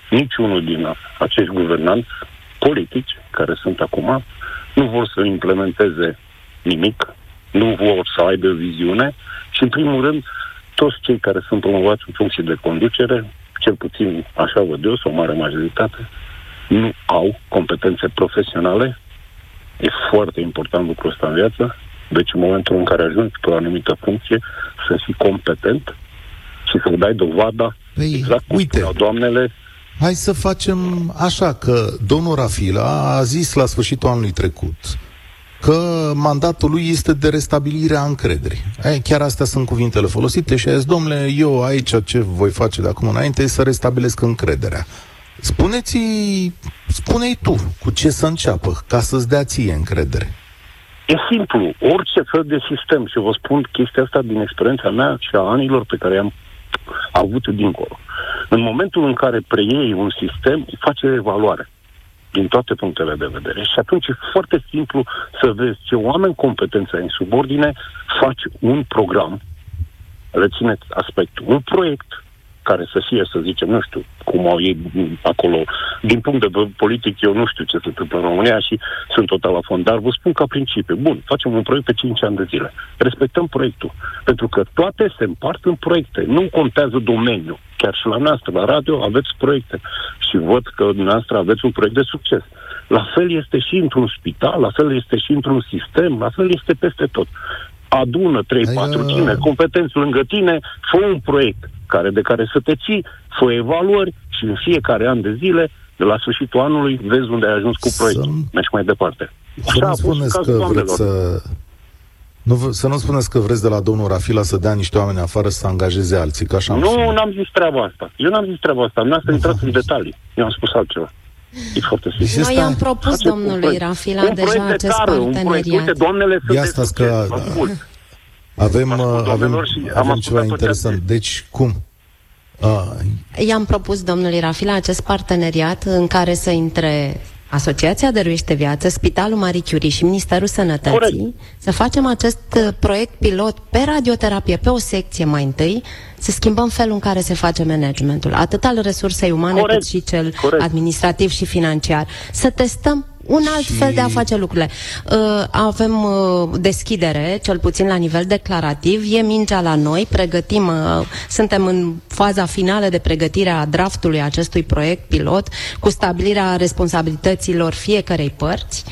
H: niciunul din acești guvernanți politici care sunt acum nu vor să implementeze nimic, nu vor să aibă viziune și, în primul rând, toți cei care sunt promovați în funcție de conducere, cel puțin așa văd eu, sau o mare majoritate, nu au competențe profesionale. E foarte important lucrul ăsta în viață. Deci în momentul în care ajungi pe o anumită funcție, să fii competent și să dai dovada
B: păi, exact cum uite, doamnele Hai să facem așa, că domnul Rafila a zis la sfârșitul anului trecut că mandatul lui este de restabilire a încrederii. Ai, chiar astea sunt cuvintele folosite și a zis, domnule, eu aici ce voi face de acum înainte e să restabilesc încrederea. Spuneți, spune-i tu cu ce să înceapă, ca să-ți dea ție încredere.
H: E simplu. Orice fel de sistem, și vă spun chestia asta din experiența mea și a anilor pe care am avut dincolo. În momentul în care preiei un sistem, îi face evaluare din toate punctele de vedere. Și atunci e foarte simplu să vezi ce oameni competență în subordine faci un program, rețineți aspectul, un proiect care să fie, să zicem, nu știu cum au ei acolo. Din punct de vedere politic, eu nu știu ce se întâmplă în România și sunt total la fond, dar vă spun ca principiu. Bun, facem un proiect pe 5 ani de zile. Respectăm proiectul. Pentru că toate se împart în proiecte. Nu contează domeniul. Chiar și la noastră, la radio, aveți proiecte. Și văd că dumneavoastră aveți un proiect de succes. La fel este și într-un spital, la fel este și într-un sistem, la fel este peste tot adună 3, 4, cine competenți lângă tine, fă un proiect care, de care să te ții, fă evaluări și în fiecare an de zile, de la sfârșitul anului, vezi unde ai ajuns cu proiectul. Să... Mergi mai departe.
B: Așa să nu spuneți că vreți să... Nu, să nu spuneți că vreți de la domnul Rafila să dea niște oameni afară să angajeze alții, că așa
H: Nu, n-am zis treaba asta. Eu n-am zis treaba asta. Nu ați intrat în detalii. Eu am spus altceva. E foarte
C: simplu. Noi am propus domnului Rafila deja acest parteneriat. Uite,
H: doamnele sunt Ia stați că
B: avem, avem, avem ceva interesant. Deci, cum?
C: I-am propus domnului Rafila acest parteneriat în care să intre Asociația Dăruiește Viață, Spitalul Marie Curie și Ministerul Sănătății Corect. să facem acest uh, proiect pilot pe radioterapie, pe o secție mai întâi, să schimbăm felul în care se face managementul, atât al resursei umane Corect. cât și cel Corect. administrativ și financiar. Să testăm un alt și... fel de a face lucrurile. Uh, avem uh, deschidere, cel puțin la nivel declarativ, e mingea la noi, pregătim, uh, suntem în faza finală de pregătire a draftului acestui proiect pilot, cu stabilirea responsabilităților fiecarei părți.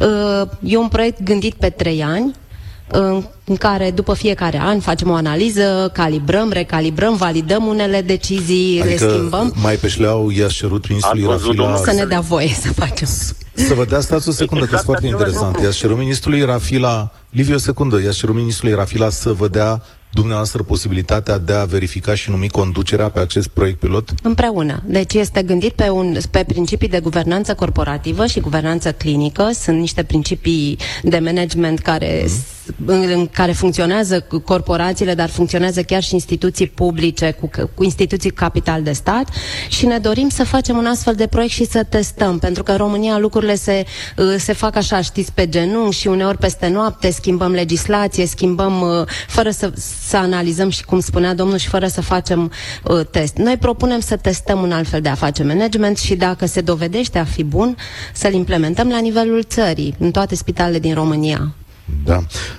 C: Uh, e un proiect gândit pe trei ani, în care după fiecare an facem o analiză, calibrăm, recalibrăm, validăm unele decizii, adică le schimbăm.
B: mai pe șleau i-a cerut ministrului Rafila...
C: Să ne dea voie să facem.
B: Să vă dea stați o secundă, exact că foarte interesant. I-a cerut ministrului Rafila... Liviu, o secundă. I-a cerut ministrului Rafila să vă dea dumneavoastră posibilitatea de a verifica și numi conducerea pe acest proiect pilot?
C: Împreună. Deci este gândit pe, un, pe principii de guvernanță corporativă și guvernanță clinică. Sunt niște principii de management care mm în, în care funcționează corporațiile, dar funcționează chiar și instituții publice cu, cu instituții capital de stat și ne dorim să facem un astfel de proiect și să testăm, pentru că în România lucrurile se, uh, se fac așa, știți, pe genunchi și uneori peste noapte, schimbăm legislație, schimbăm uh, fără să, să analizăm și cum spunea domnul și fără să facem uh, test. Noi propunem să testăm un alt fel de a face management și dacă se dovedește a fi bun, să-l implementăm la nivelul țării, în toate spitalele din România.
B: Da.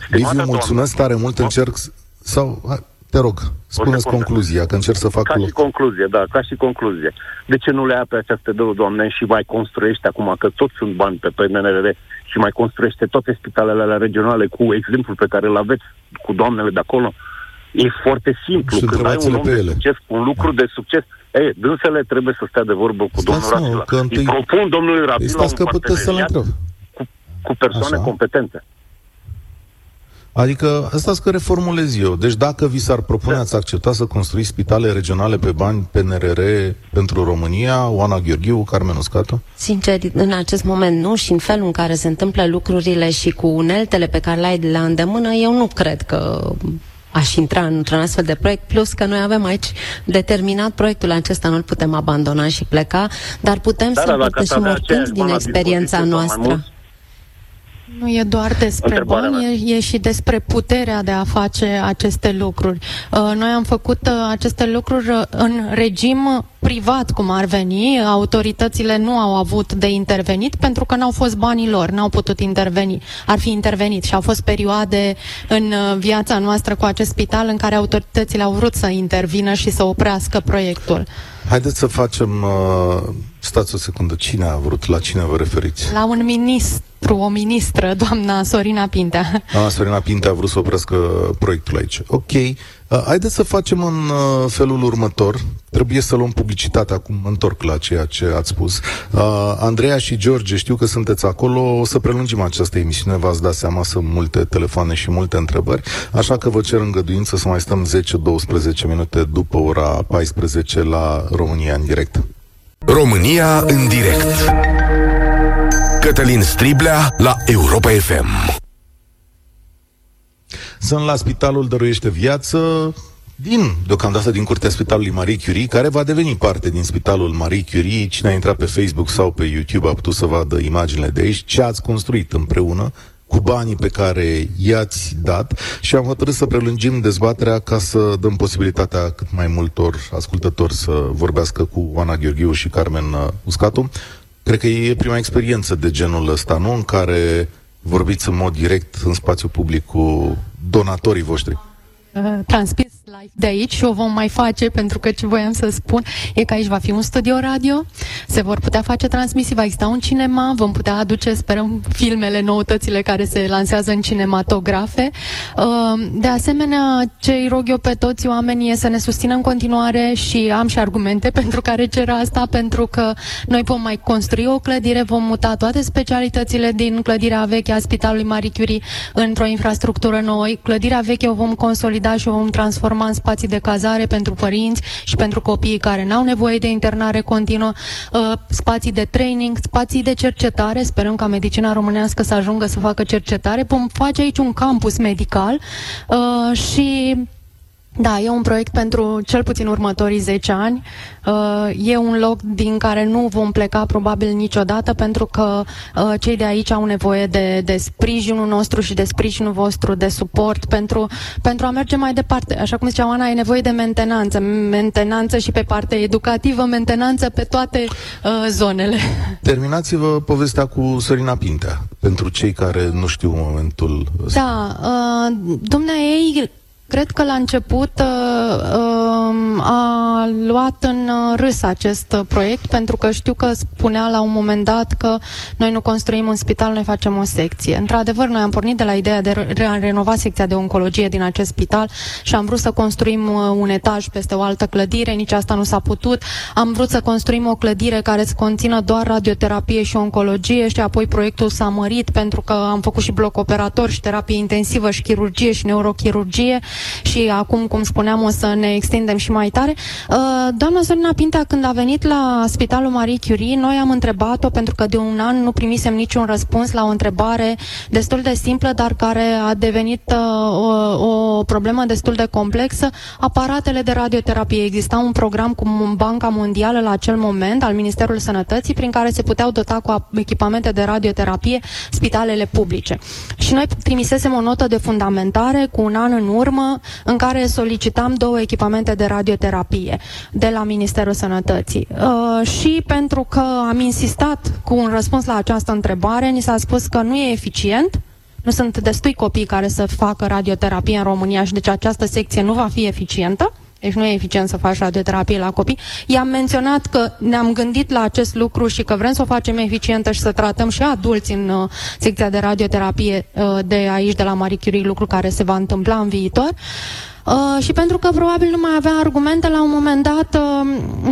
B: Liviu, mulțumesc tare mult, încerc sau... Te rog, spuneți concluzia, că încerc să fac...
H: Ca și concluzie, da, ca și concluzie. De ce nu le ia pe aceste două doamne și mai construiește acum, că toți sunt bani pe PNRR și mai construiește toate spitalele alea regionale cu exemplul pe care îl aveți cu doamnele de acolo? E foarte simplu.
B: Și
H: Când ai un om
B: pe
H: de
B: ele.
H: succes, un lucru de succes, ei, dânsele trebuie să stea de vorbă cu
B: Stați,
H: domnul
B: mă,
H: Rapila.
B: că întâi-
H: Îi propun domnului Rapila
B: Păi stați că
H: un
B: puteți să-l
H: parteneriat
B: întreb.
H: cu, cu persoane
B: Așa.
H: competente.
B: Adică, asta că reformulez eu. Deci dacă vi s-ar propune, ați accepta să construiți spitale regionale pe bani PNRR pentru România, Oana Gheorghiu, Carmen Uscatu?
C: Sincer, în acest moment nu și în felul în care se întâmplă lucrurile și cu uneltele pe care le-ai la îndemână, eu nu cred că aș intra într-un astfel de proiect, plus că noi avem aici determinat proiectul acesta, nu-l putem abandona și pleca, dar putem
H: Da,
C: să
H: da, dacă ați
C: împărtășim
H: avea
C: oricând
H: aceeași
C: din
H: bani la
C: experiența
H: dispoziție sau mai
C: noastră.
H: Mulți,
D: Nu e doar despre
H: Întrebarea
D: bani,
H: mea.
D: e, e și despre puterea de a face aceste lucruri. Uh, Noi am făcut uh, aceste lucruri uh, în regim privat, cum ar veni. Autoritățile nu au avut de intervenit pentru că n-au fost banii lor, n-au putut interveni. Ar fi intervenit și au fost perioade în uh, viața noastră cu acest spital în care autoritățile au vrut să intervină și să oprească proiectul.
B: Haideți să facem... Uh, stați o secundă, cine a vrut? La cine vă referiți?
D: La un ministru, o ministră, doamna Sorina Pintea.
B: Doamna Sorina Pinte a vrut să oprească proiectul aici. Ok. Uh, haideți să facem în uh, felul următor. Trebuie să luăm publicitatea acum. Mă întorc la ceea ce ați spus. Uh, Andreea și George, știu că sunteți acolo. O să prelungim această emisiune. V-ați dat seama, sunt multe telefoane și multe întrebări. Așa că vă cer îngăduință să mai stăm 10-12 minute după ora 14 la România în direct.
A: România în direct. Cătălin Striblea la Europa FM.
B: Sunt la Spitalul Dăruiește Viață, din, deocamdată din curtea Spitalului Marie Curie, care va deveni parte din Spitalul Marie Curie. Cine a intrat pe Facebook sau pe YouTube a putut să vadă imaginile de aici, ce ați construit împreună cu banii pe care i-ați dat și am hotărât să prelungim dezbaterea ca să dăm posibilitatea cât mai multor ascultători să vorbească cu Oana Gheorghiu și Carmen uh, Uscatu. Cred că e prima experiență de genul ăsta, nu? În care vorbiți în mod direct în spațiu public cu donatorii voștri.
D: Uh, transmis live de aici și o vom mai face pentru că ce voiam să spun e că aici va fi un studio radio, se vor putea face transmisii, va exista un cinema, vom putea aduce, sperăm, filmele, noutățile care se lansează în cinematografe. Uh, De asemenea, ce îi rog eu pe toți oamenii e să ne susțină în continuare și am și argumente pentru care cer asta, pentru că noi vom mai construi o clădire, vom muta toate specialitățile din clădirea veche a Spitalului Marie Curie într-o infrastructură nouă. Clădirea veche o vom consolida și o vom transforma în spații de cazare pentru părinți și pentru copiii care n-au nevoie de internare continuă, uh, spații de training, spații de cercetare. Sperăm ca medicina românească să ajungă să facă cercetare. Vom face aici un campus medical uh, și da, e un proiect pentru cel puțin următorii 10 ani. Uh, e un loc din care nu vom pleca probabil niciodată pentru că uh, cei de aici au nevoie de, de sprijinul nostru și de sprijinul vostru, de suport pentru, pentru a merge mai departe. Așa cum zicea Oana, e nevoie de mentenanță. Mentenanță și pe partea educativă, mentenanță pe toate uh, zonele.
B: Terminați-vă povestea cu Sorina Pintea, pentru cei care nu știu momentul ăsta.
D: Da, uh, dumnea ei cred că la început uh, uh, a luat în uh, râs acest uh, proiect pentru că știu că spunea la un moment dat că noi nu construim un spital, noi facem o secție. Într-adevăr, noi am pornit de la ideea de re- a renova secția de oncologie din acest spital și am vrut să construim uh, un etaj peste o altă clădire, nici asta nu s-a putut. Am vrut să construim o clădire care să conțină doar radioterapie și oncologie și apoi proiectul s-a mărit pentru că am făcut și bloc operator și terapie intensivă și chirurgie și neurochirurgie și acum, cum spuneam, o să ne extindem și mai tare. Uh, Doamna Sorina Pintea, când a venit la Spitalul Marie Curie, noi am întrebat-o pentru că de un an nu primisem niciun răspuns la o întrebare destul de simplă, dar care a devenit uh, o, o problemă destul de complexă. Aparatele de radioterapie. Exista un program cu Banca Mondială la acel moment al Ministerului Sănătății prin care se puteau dota cu ap- echipamente de radioterapie spitalele publice. Și noi trimisesem o notă de fundamentare cu un an în urmă în care solicitam două echipamente de radioterapie de la Ministerul Sănătății. Uh, și pentru că am insistat cu un răspuns la această întrebare, ni s-a spus că nu e eficient, nu sunt destui copii care să facă radioterapie în România și deci această secție nu va fi eficientă. Deci nu e eficient să faci radioterapie la copii. I-am menționat că ne-am gândit la acest lucru și că vrem să o facem eficientă și să tratăm și adulți în uh, secția de radioterapie uh, de aici, de la Marie Curie, lucru care se va întâmpla în viitor. Uh, Uh, și pentru că probabil nu mai avea argumente, la un moment dat uh,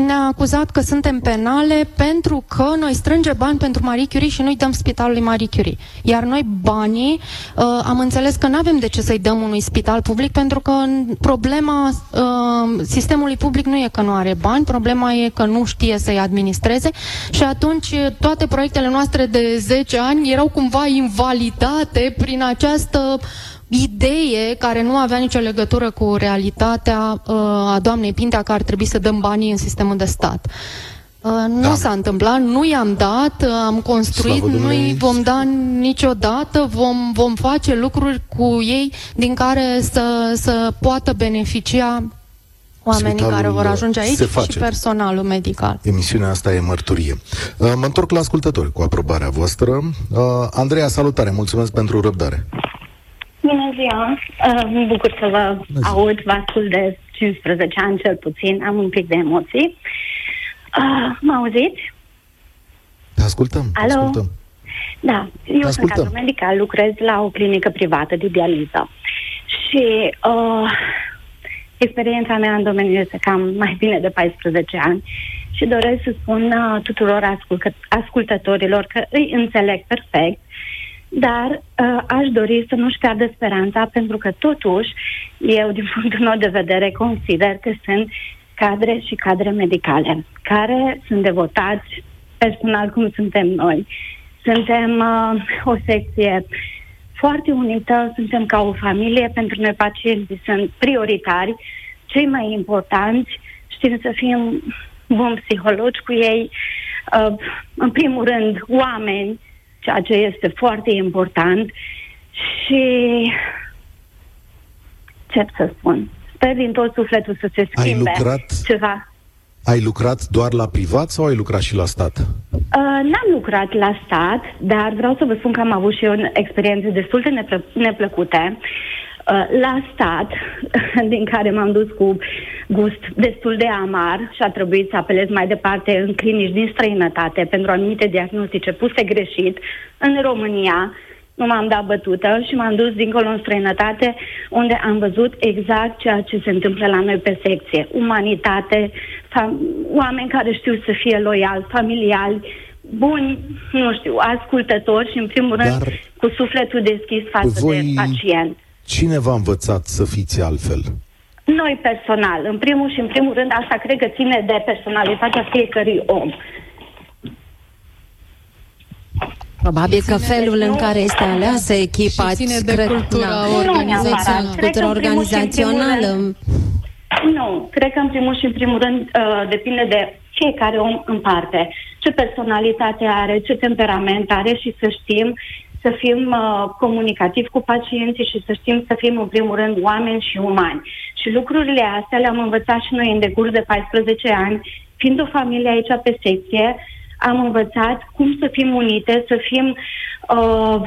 D: ne-a acuzat că suntem penale pentru că noi strânge bani pentru Marie Curie și nu-i dăm spitalului Marie Curie. Iar noi banii uh, am înțeles că nu avem de ce să-i dăm unui spital public pentru că problema uh, sistemului public nu e că nu are bani, problema e că nu știe să-i administreze și atunci toate proiectele noastre de 10 ani erau cumva invalidate prin această idee care nu avea nicio legătură cu realitatea uh, a doamnei Pintea că ar trebui să dăm banii în sistemul de stat. Uh, nu da. s-a întâmplat, nu i-am dat, uh, am construit, nu i vom da niciodată, vom, vom face lucruri cu ei din care să, să poată beneficia oamenii Spitalul care vor ajunge aici și personalul medical.
B: Emisiunea asta e mărturie. Uh, mă întorc la ascultători cu aprobarea voastră. Uh, Andreea, salutare, mulțumesc pentru răbdare.
I: Bună ziua! Uh, mă bucur să vă aud, vă ascult de 15 ani cel puțin, am un pic de emoții. Uh, mă auziți?
B: Te ascultăm, Alo? ascultăm.
I: Da, eu ascultăm. sunt cadru medical, lucrez la o clinică privată de dializă. Și uh, experiența mea în domeniu este cam mai bine de 14 ani și doresc să spun uh, tuturor ascult- ascultătorilor că îi înțeleg perfect dar uh, aș dori să nu-și piardă speranța, pentru că totuși eu, din punctul meu de vedere, consider că sunt cadre și cadre medicale, care sunt devotați personal cum suntem noi. Suntem uh, o secție foarte unită, suntem ca o familie, pentru noi pacienții sunt prioritari, cei mai importanți, știm să fim buni psihologi cu ei, uh, în primul rând oameni, ceea ce este foarte important și ce să spun, sper din tot sufletul să se schimbe
B: ai lucrat,
I: ceva.
B: Ai lucrat doar la privat sau ai lucrat și la stat? Uh,
I: n-am lucrat la stat, dar vreau să vă spun că am avut și eu experiențe destul de neplă- neplăcute. Uh, la stat, din care m-am dus cu gust destul de amar și a trebuit să apelez mai departe în clinici din străinătate pentru anumite diagnostice puse greșit în România, nu m-am dat bătută și m-am dus dincolo în străinătate, unde am văzut exact ceea ce se întâmplă la noi pe secție. Umanitate, fam- oameni care știu să fie loiali, familiali, buni, nu știu, ascultători și, în primul Dar rând, cu sufletul deschis față voi... de pacient.
B: Cine v-a învățat să fiți altfel?
I: Noi personal. În primul și în primul rând, asta cred că ține de personalitatea fiecărui om.
C: Probabil că felul în care este aleasă echipa
D: ține de cred, cultura
C: na, organizațională. Cultura organizațională.
I: Nu, cred că în primul și în primul rând uh, depinde de fiecare om în parte. Ce personalitate are, ce temperament are și să știm să fim uh, comunicativi cu pacienții și să știm să fim, în primul rând, oameni și umani. Și lucrurile astea le-am învățat și noi în decurs de 14 ani, fiind o familie aici pe secție, am învățat cum să fim unite, să fim uh,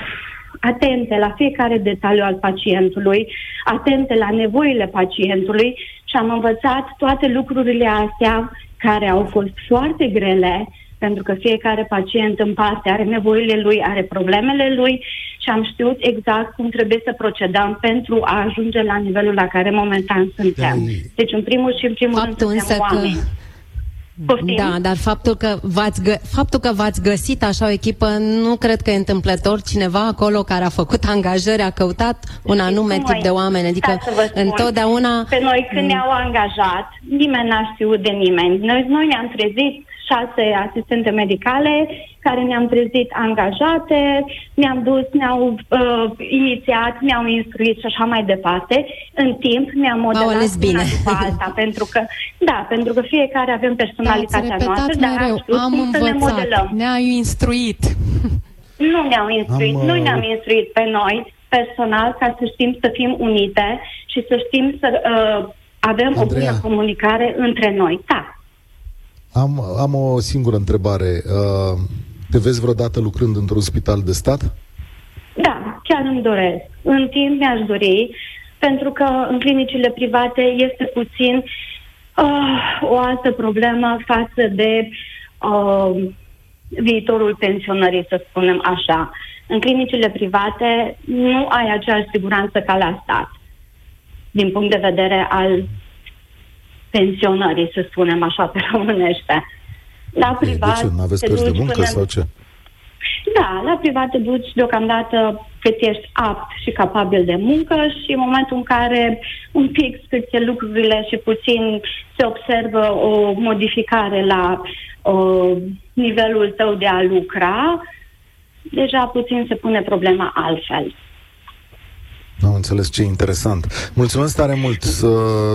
I: atente la fiecare detaliu al pacientului, atente la nevoile pacientului și am învățat toate lucrurile astea care au fost foarte grele, pentru că fiecare pacient în parte are nevoile lui, are problemele lui și am știut exact cum trebuie să procedăm pentru a ajunge la nivelul la care momentan suntem. Deci, în primul și în primul Faptul rând, suntem oameni. Că...
C: Poftim? Da, dar faptul că, v-ați gă- faptul că v-ați găsit așa o echipă, nu cred că e întâmplător cineva acolo care a făcut angajări, a căutat un anume tip de oameni. Adică întotdeauna...
I: Pe noi când ne-au angajat, nimeni n-a știut de nimeni. Noi, noi ne-am trezit șase asistente medicale care ne-am trezit angajate, ne-am dus, ne-au uh, inițiat, ne-au instruit și așa mai departe. În timp ne-am modelat
C: bine.
I: după alta, pentru că, da, pentru că fiecare avem personalitatea noastră, dar
D: mereu,
I: am știut
D: am
I: cum
D: învățat,
I: să ne modelăm.
D: Ne-au instruit.
I: Nu ne-au instruit, am, nu uh, ne-am instruit pe noi personal ca să știm să fim unite și să știm să uh, avem Andreea. o bună comunicare între noi. Da.
B: Am, am o singură întrebare. Uh, te vezi vreodată lucrând într-un spital de stat?
I: Da, chiar îmi doresc. În timp mi-aș dori, pentru că în clinicile private este puțin uh, o altă problemă față de uh, viitorul pensionării, să spunem așa. În clinicile private nu ai aceeași siguranță ca la stat, din punct de vedere al pensionării, să spunem așa pe românește. La privat...
B: De ce? Nu aveți cărți de muncă până... sau ce?
I: Da, la privat te duci deocamdată cât ești apt și capabil de muncă și în momentul în care un pic scârție lucrurile și puțin se observă o modificare la uh, nivelul tău de a lucra, deja puțin se pune problema altfel.
B: Am înțeles ce interesant. Mulțumesc tare mult.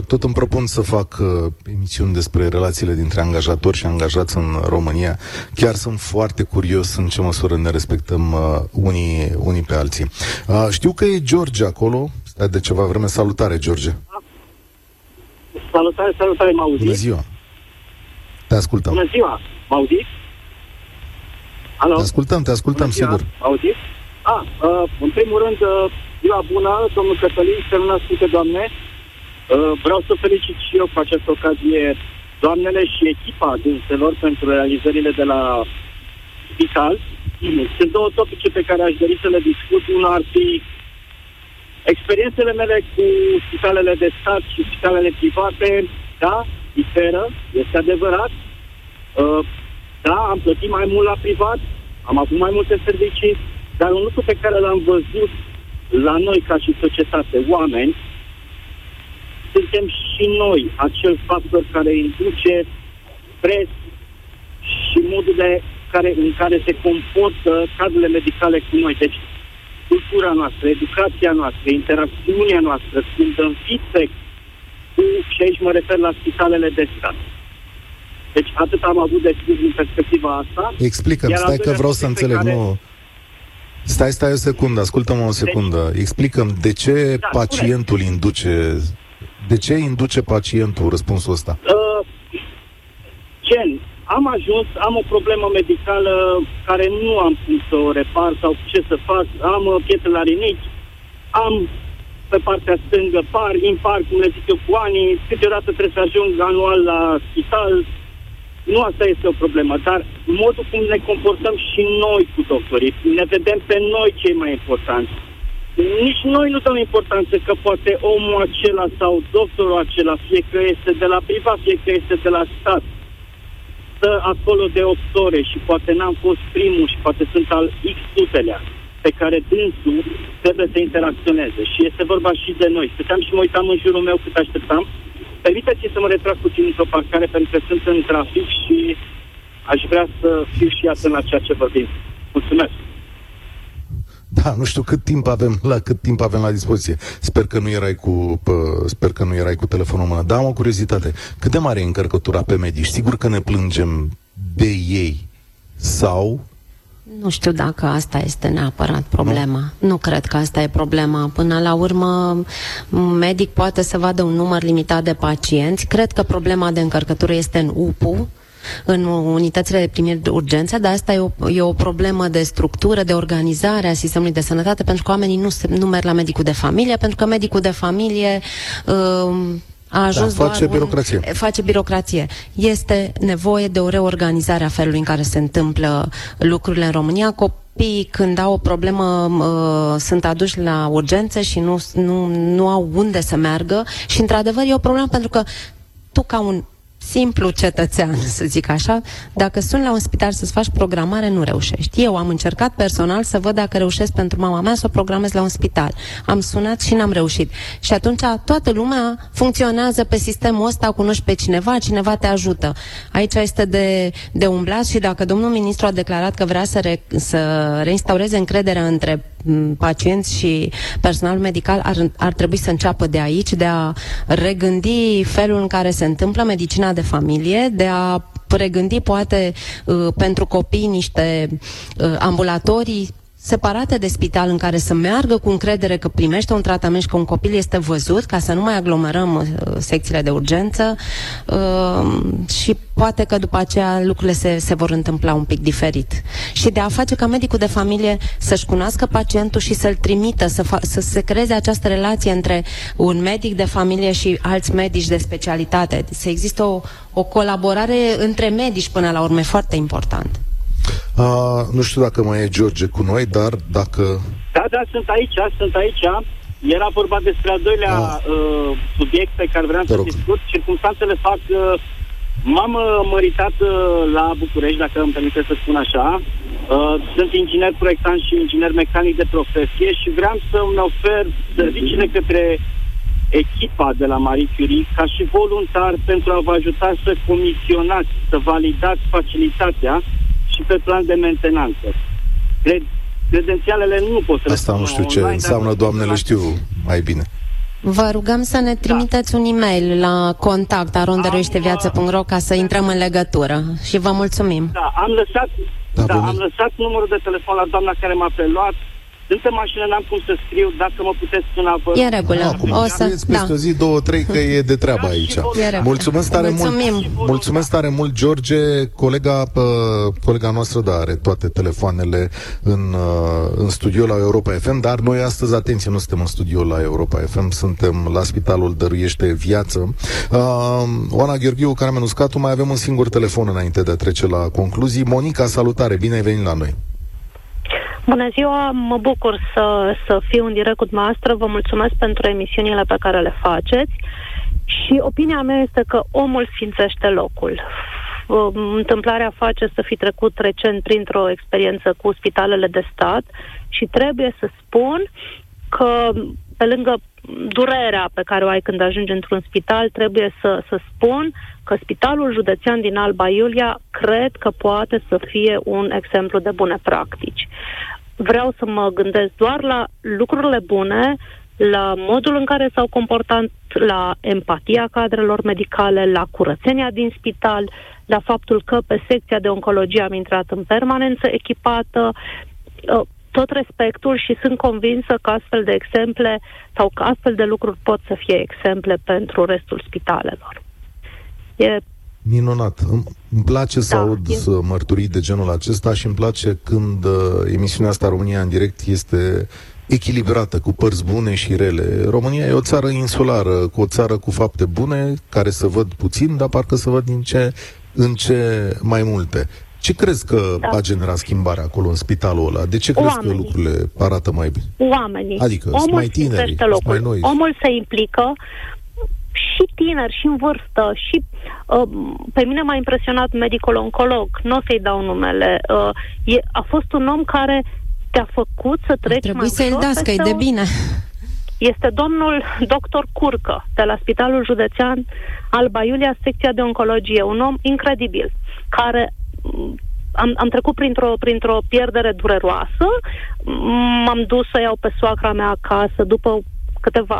B: Tot îmi propun să fac uh, emisiuni despre relațiile dintre angajatori și angajați în România. Chiar sunt foarte curios în ce măsură ne respectăm uh, unii, unii pe alții. Uh, știu că e George acolo. Stai de ceva vreme. Salutare, George.
J: Salutare, salutare, mă auzi?
B: Bună ziua. Te ascultăm.
J: Bună ziua, mă auzi?
B: Alo? Te ascultăm, te ascultăm, sigur.
J: Auzi? Ah, uh, în primul rând, uh, ziua bună, domnul Cătălin, semnă Sfinte Doamne. Uh, vreau să felicit și eu cu această ocazie doamnele și echipa dinselor pentru realizările de la spital. Sunt două topice pe care aș dori să le discut. Una ar fi experiențele mele cu spitalele de stat și spitalele private. Da, diferă, este adevărat. Uh, da, am plătit mai mult la privat, am avut mai multe servicii, dar un lucru pe care l-am văzut la noi ca și societate, oameni, suntem și noi acel factor care induce stres și modul de care, în care se comportă cadrele medicale cu noi. Deci, cultura noastră, educația noastră, interacțiunea noastră sunt în feedback cu, și aici mă refer la spitalele de stat. Deci atât am avut de spus din perspectiva asta.
B: Explică-mi, stai că vreau să înțeleg, care... nu... Stai, stai o secundă, ascultă-mă o deci- secundă. Deci, Explică-mi de ce da, pacientul spune. induce... De ce induce pacientul răspunsul ăsta? Uh,
J: gen, am ajuns, am o problemă medicală care nu am cum să o repar sau ce să fac, am uh, pietre la rinichi, am pe partea stângă par, impar, cum le zic eu, cu anii, câteodată trebuie să ajung anual la spital, nu asta este o problemă, dar modul cum ne comportăm și noi cu doctorii, ne vedem pe noi cei mai importanți. Nici noi nu dăm importanță că poate omul acela sau doctorul acela, fie că este de la privat, fie că este de la stat, stă acolo de 8 ore și poate n-am fost primul și poate sunt al X sutelea pe care dânsul trebuie să interacționeze. Și este vorba și de noi. Stăteam și mă uitam în jurul meu cât așteptam Permiteți să mă retrag puțin într-o parcare pentru că sunt în trafic și aș vrea să fiu și atent la ceea ce vorbim. Mulțumesc!
B: Da, nu știu cât timp avem la cât timp avem la dispoziție. Sper că nu erai cu pă, sper că nu erai cu telefonul în mână. Da, am o curiozitate. Cât de mare e încărcătura pe medici? Sigur că ne plângem de ei sau
C: nu știu dacă asta este neapărat problema. Nu? nu cred că asta e problema. Până la urmă, un medic poate să vadă un număr limitat de pacienți. Cred că problema de încărcătură este în UPU, în unitățile de primiri de urgență, dar asta e o, e o problemă de structură, de organizare a sistemului de sănătate, pentru că oamenii nu, se, nu merg la medicul de familie, pentru că medicul de familie uh, a ajuns
B: da, face doar birocrație.
C: Un, face birocrație. Este nevoie de o reorganizare a felului în care se întâmplă lucrurile în România. Copiii, când au o problemă, uh, sunt aduși la urgențe și nu, nu, nu au unde să meargă și, într-adevăr, e o problemă pentru că tu, ca un simplu cetățean, să zic așa, dacă sunt la un spital să-ți faci programare, nu reușești. Eu am încercat personal să văd dacă reușesc pentru mama mea să o programez la un spital. Am sunat și n-am reușit. Și atunci toată lumea funcționează pe sistemul ăsta, cunoști pe cineva, cineva te ajută. Aici este de, de umblat și dacă domnul ministru a declarat că vrea să, re, să reinstaureze încrederea între pacienți și personal medical ar, ar trebui să înceapă de aici, de a regândi felul în care se întâmplă medicina de familie, de a regândi poate uh, pentru copii niște uh, ambulatorii separate de spital în care să meargă cu încredere că primește un tratament și că un copil este văzut, ca să nu mai aglomerăm uh, secțiile de urgență uh, și poate că după aceea lucrurile se, se vor întâmpla un pic diferit. Și de a face ca medicul de familie să-și cunoască pacientul și să-l trimită, să, fa- să se creeze această relație între un medic de familie și alți medici de specialitate. Să există o, o colaborare între medici până la urmă, foarte important.
B: Uh, nu știu dacă mai e George cu noi, dar dacă...
J: Da, da, sunt aici, sunt aici. Era vorba despre al doilea ah. uh, subiect pe care vreau să discut. Circumstanțele fac... Uh, m-am uh, măritat uh, la București, dacă îmi permite să spun așa. Uh, sunt inginer proiectant și inginer mecanic de profesie și vreau să-mi ofer serviciile către echipa de la Marie Curie ca și voluntar pentru a vă ajuta să comisionați, să validați facilitatea și pe plan de mentenanță. Cred, credențialele nu pot să
B: Asta nu știu ce înseamnă, doamnele știu mai bine.
C: Vă rugăm să ne trimiteți da. un e-mail la contact arondereșteviață.ro ca să intrăm în legătură și vă mulțumim.
J: Da, am lăsat, da, da, am lăsat numărul de telefon la doamna care m-a preluat sunt în mașină, n-am cum să scriu, dacă mă puteți suna, vă...
C: E regulă.
B: Acum, o să... peste da. zi, două, trei, că e de treabă da, aici. Mulțumesc tare Mulțumim. mult. Mulțumesc tare mult, George. Colega, pă, colega noastră, da, are toate telefoanele în, uh, în studio la Europa FM, dar noi astăzi, atenție, nu suntem în studio la Europa FM, suntem la Spitalul Dăruiește Viață. Uh, Oana Gheorghiu, care mi-a nuscat, mai avem un singur telefon înainte de a trece la concluzii. Monica, salutare, bine ai venit la noi.
K: Bună ziua, mă bucur să, să fiu în direct cu dumneavoastră. Vă mulțumesc pentru emisiunile pe care le faceți. Și opinia mea este că omul sfințește locul. Întâmplarea face să fi trecut recent printr-o experiență cu spitalele de stat și trebuie să spun că pe lângă durerea pe care o ai când ajungi într-un spital, trebuie să, să spun că Spitalul Județean din Alba Iulia cred că poate să fie un exemplu de bune practici vreau să mă gândesc doar la lucrurile bune, la modul în care s-au comportat, la empatia cadrelor medicale, la curățenia din spital, la faptul că pe secția de oncologie am intrat în permanență echipată, ă, tot respectul și sunt convinsă că astfel de exemple sau că astfel de lucruri pot să fie exemple pentru restul spitalelor. E
B: Minunat. Îmi place să da, aud e... mărturii de genul acesta și îmi place când uh, emisiunea asta România în direct este echilibrată, cu părți bune și rele. România e o țară insulară, cu o țară cu fapte bune, care să văd puțin, dar parcă să văd din ce în ce mai multe. Ce crezi că da. a generat schimbarea acolo în spitalul ăla? De ce crezi Oamenii. că lucrurile arată mai bine?
K: Oamenii.
B: Adică Omul mai tineri, mai noi.
K: Omul se implică, și tineri, și în vârstă, și uh, pe mine m-a impresionat medicul oncolog, nu o să-i dau numele, uh, e, a fost un om care te-a făcut să treci Trebuie mai
C: să-i dați, că e de bine.
K: Este domnul doctor Curcă, de la Spitalul Județean Alba Iulia, secția de oncologie, un om incredibil, care mm, am, am trecut printr-o, printr-o pierdere dureroasă, m-am dus să iau pe soacra mea acasă după câteva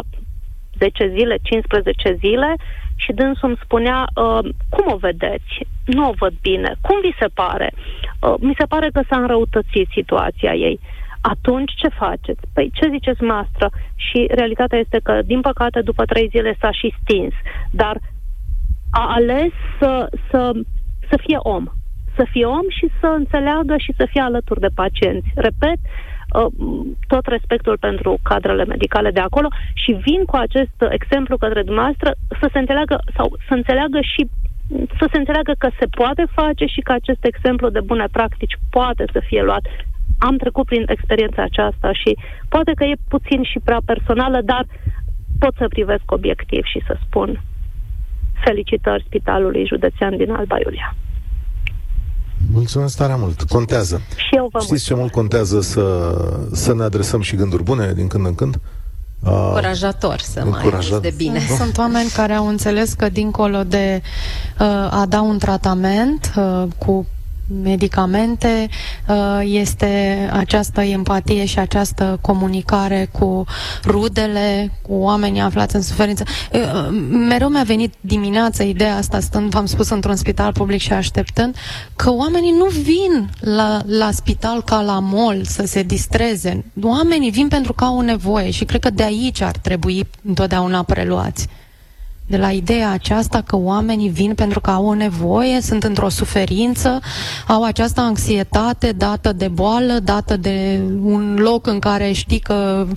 K: 10 zile, 15 zile și dânsul îmi spunea, uh, cum o vedeți? Nu o văd bine. Cum vi se pare? Uh, mi se pare că s-a înrăutățit situația ei. Atunci ce faceți? Păi ce ziceți noastră? Și realitatea este că, din păcate, după trei zile s-a și stins. Dar a ales să, să, să fie om. Să fie om și să înțeleagă și să fie alături de pacienți. Repet, Uh, tot respectul pentru cadrele medicale de acolo și vin cu acest exemplu către dumneavoastră să se înțeleagă sau să înțeleagă și să se înțeleagă că se poate face și că acest exemplu de bune practici poate să fie luat. Am trecut prin experiența aceasta și poate că e puțin și prea personală, dar pot să privesc obiectiv și să spun felicitări Spitalului Județean din Alba Iulia.
B: Mulțumesc tare mult. Contează.
K: Și eu vă
B: Știți ce mult contează să, să ne adresăm și gânduri bune din când în când?
C: Încurajator să încurajat. mai de bine.
D: Sunt oameni care au înțeles că dincolo de uh, a da un tratament uh, cu medicamente, uh, este această empatie și această comunicare cu rudele, cu oamenii aflați în suferință. Uh, mereu mi-a venit dimineața ideea asta, stând, v-am spus, într-un spital public și așteptând, că oamenii nu vin la, la spital ca la mol să se distreze. Oamenii vin pentru că au nevoie și cred că de aici ar trebui întotdeauna preluați de la ideea aceasta că oamenii vin pentru că au o nevoie, sunt într-o suferință, au această anxietate dată de boală, dată de un loc în care știi că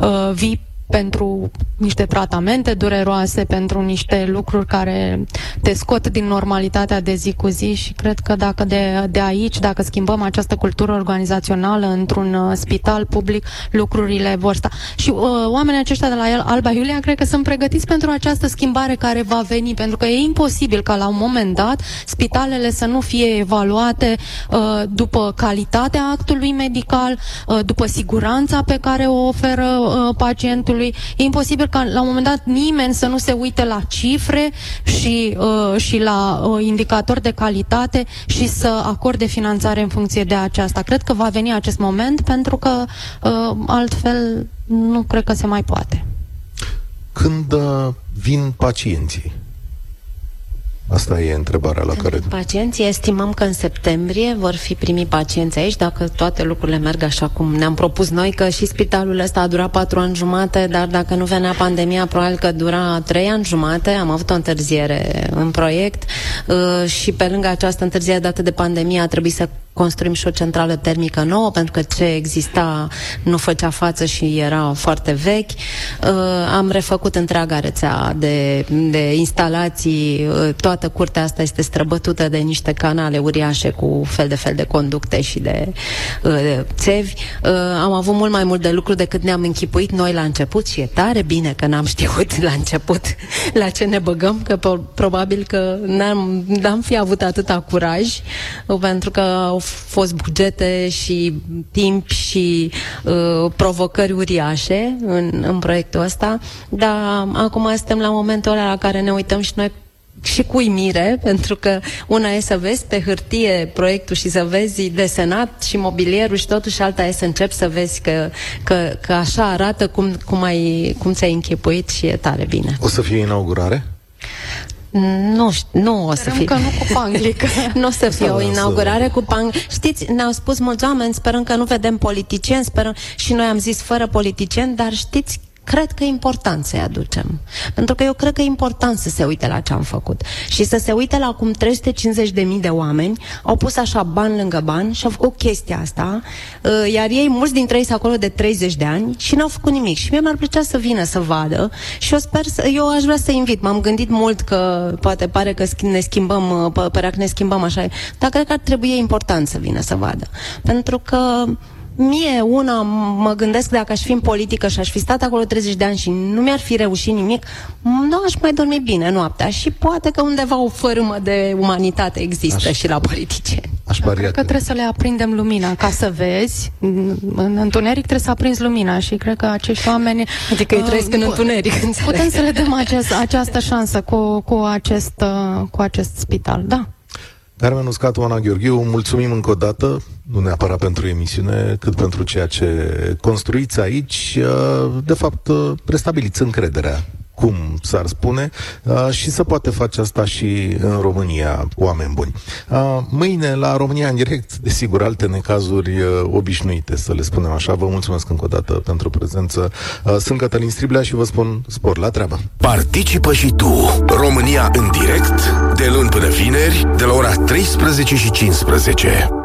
D: uh, vii pentru niște tratamente dureroase, pentru niște lucruri care te scot din normalitatea de zi cu zi și cred că dacă de, de aici, dacă schimbăm această cultură organizațională într-un uh, spital public, lucrurile vor sta. Și uh, oamenii aceștia de la Alba Iulia cred că sunt pregătiți pentru această schimbare care va veni, pentru că e imposibil ca la un moment dat spitalele să nu fie evaluate uh, după calitatea actului medical, uh, după siguranța pe care o oferă uh, pacientul statului. E imposibil ca la un moment dat nimeni să nu se uite la cifre și, uh, și la uh, indicatori de calitate și să acorde finanțare în funcție de aceasta. Cred că va veni acest moment pentru că uh, altfel nu cred că se mai poate.
B: Când uh, vin pacienții? Asta e întrebarea la care...
C: Pacienții estimăm că în septembrie vor fi primii pacienți aici, dacă toate lucrurile merg așa cum ne-am propus noi, că și spitalul ăsta a durat patru ani jumate, dar dacă nu venea pandemia, probabil că dura trei ani jumate. Am avut o întârziere în proiect uh, și pe lângă această întârziere dată de pandemie a trebuit să construim și o centrală termică nouă, pentru că ce exista nu făcea față și era foarte vechi. Uh, am refăcut întreaga rețea de, de instalații. Uh, toată curtea asta este străbătută de niște canale uriașe cu fel de fel de conducte și de uh, țevi. Uh, am avut mult mai mult de lucru decât ne-am închipuit noi la început și e tare bine că n-am știut la început la ce ne băgăm, că probabil că n-am, n-am fi avut atâta curaj, uh, pentru că au fost bugete și timp și uh, provocări uriașe în, în proiectul ăsta, dar acum suntem la momentul ăla la care ne uităm și noi și cu uimire, pentru că una e să vezi pe hârtie proiectul și să vezi desenat și mobilierul și totuși alta e să începi să vezi că, că, că așa arată cum, cum, ai, cum ți-ai închipuit și e tare bine.
B: O să fie inaugurare?
C: Nu, nu o să fie.
D: că nu cu panglică.
C: nu o să fie o inaugurare cu pang. Știți, ne-au spus mulți oameni, sperăm că nu vedem politicieni, sperăm și noi am zis fără politicieni, dar știți cred că e important să-i aducem. Pentru că eu cred că e important să se uite la ce am făcut. Și să se uite la cum 350.000 de oameni au pus așa bani lângă bani și au făcut chestia asta, uh, iar ei, mulți dintre ei, sunt acolo de 30 de ani și n-au făcut nimic. Și mie mi-ar plăcea să vină să vadă și eu sper să, eu aș vrea să invit. M-am gândit mult că poate pare că ne schimbăm, uh, părea că ne schimbăm așa, dar cred că ar trebui important să vină să vadă. Pentru că mie una mă gândesc dacă aș fi în politică și aș fi stat acolo 30 de ani și nu mi-ar fi reușit nimic, nu aș mai dormi bine noaptea și poate că undeva o fărâmă de umanitate există aș, și la politicieni.
B: Aș
D: Cred că trebuie să le aprindem lumina ca să vezi. În întuneric trebuie să aprinzi lumina și cred că acești oameni...
C: Adică îi trăiesc uh, în întuneric.
D: Putem să le dăm acest, această șansă cu, cu, acest, uh, cu acest spital, da.
B: Carmen Uscat, Oana Gheorghiu, mulțumim încă o dată, nu neapărat pentru emisiune, cât pentru ceea ce construiți aici. Uh, de fapt, uh, restabiliți încrederea cum s-ar spune, uh, și să poate face asta și în România, oameni buni. Uh, mâine, la România în direct, desigur, alte necazuri uh, obișnuite, să le spunem așa. Vă mulțumesc încă o dată pentru prezență. Sunt Cătălin Striblea și vă spun spor la treabă.
A: Participă și tu, România în direct, de luni până vineri, de la ora 13 și 15.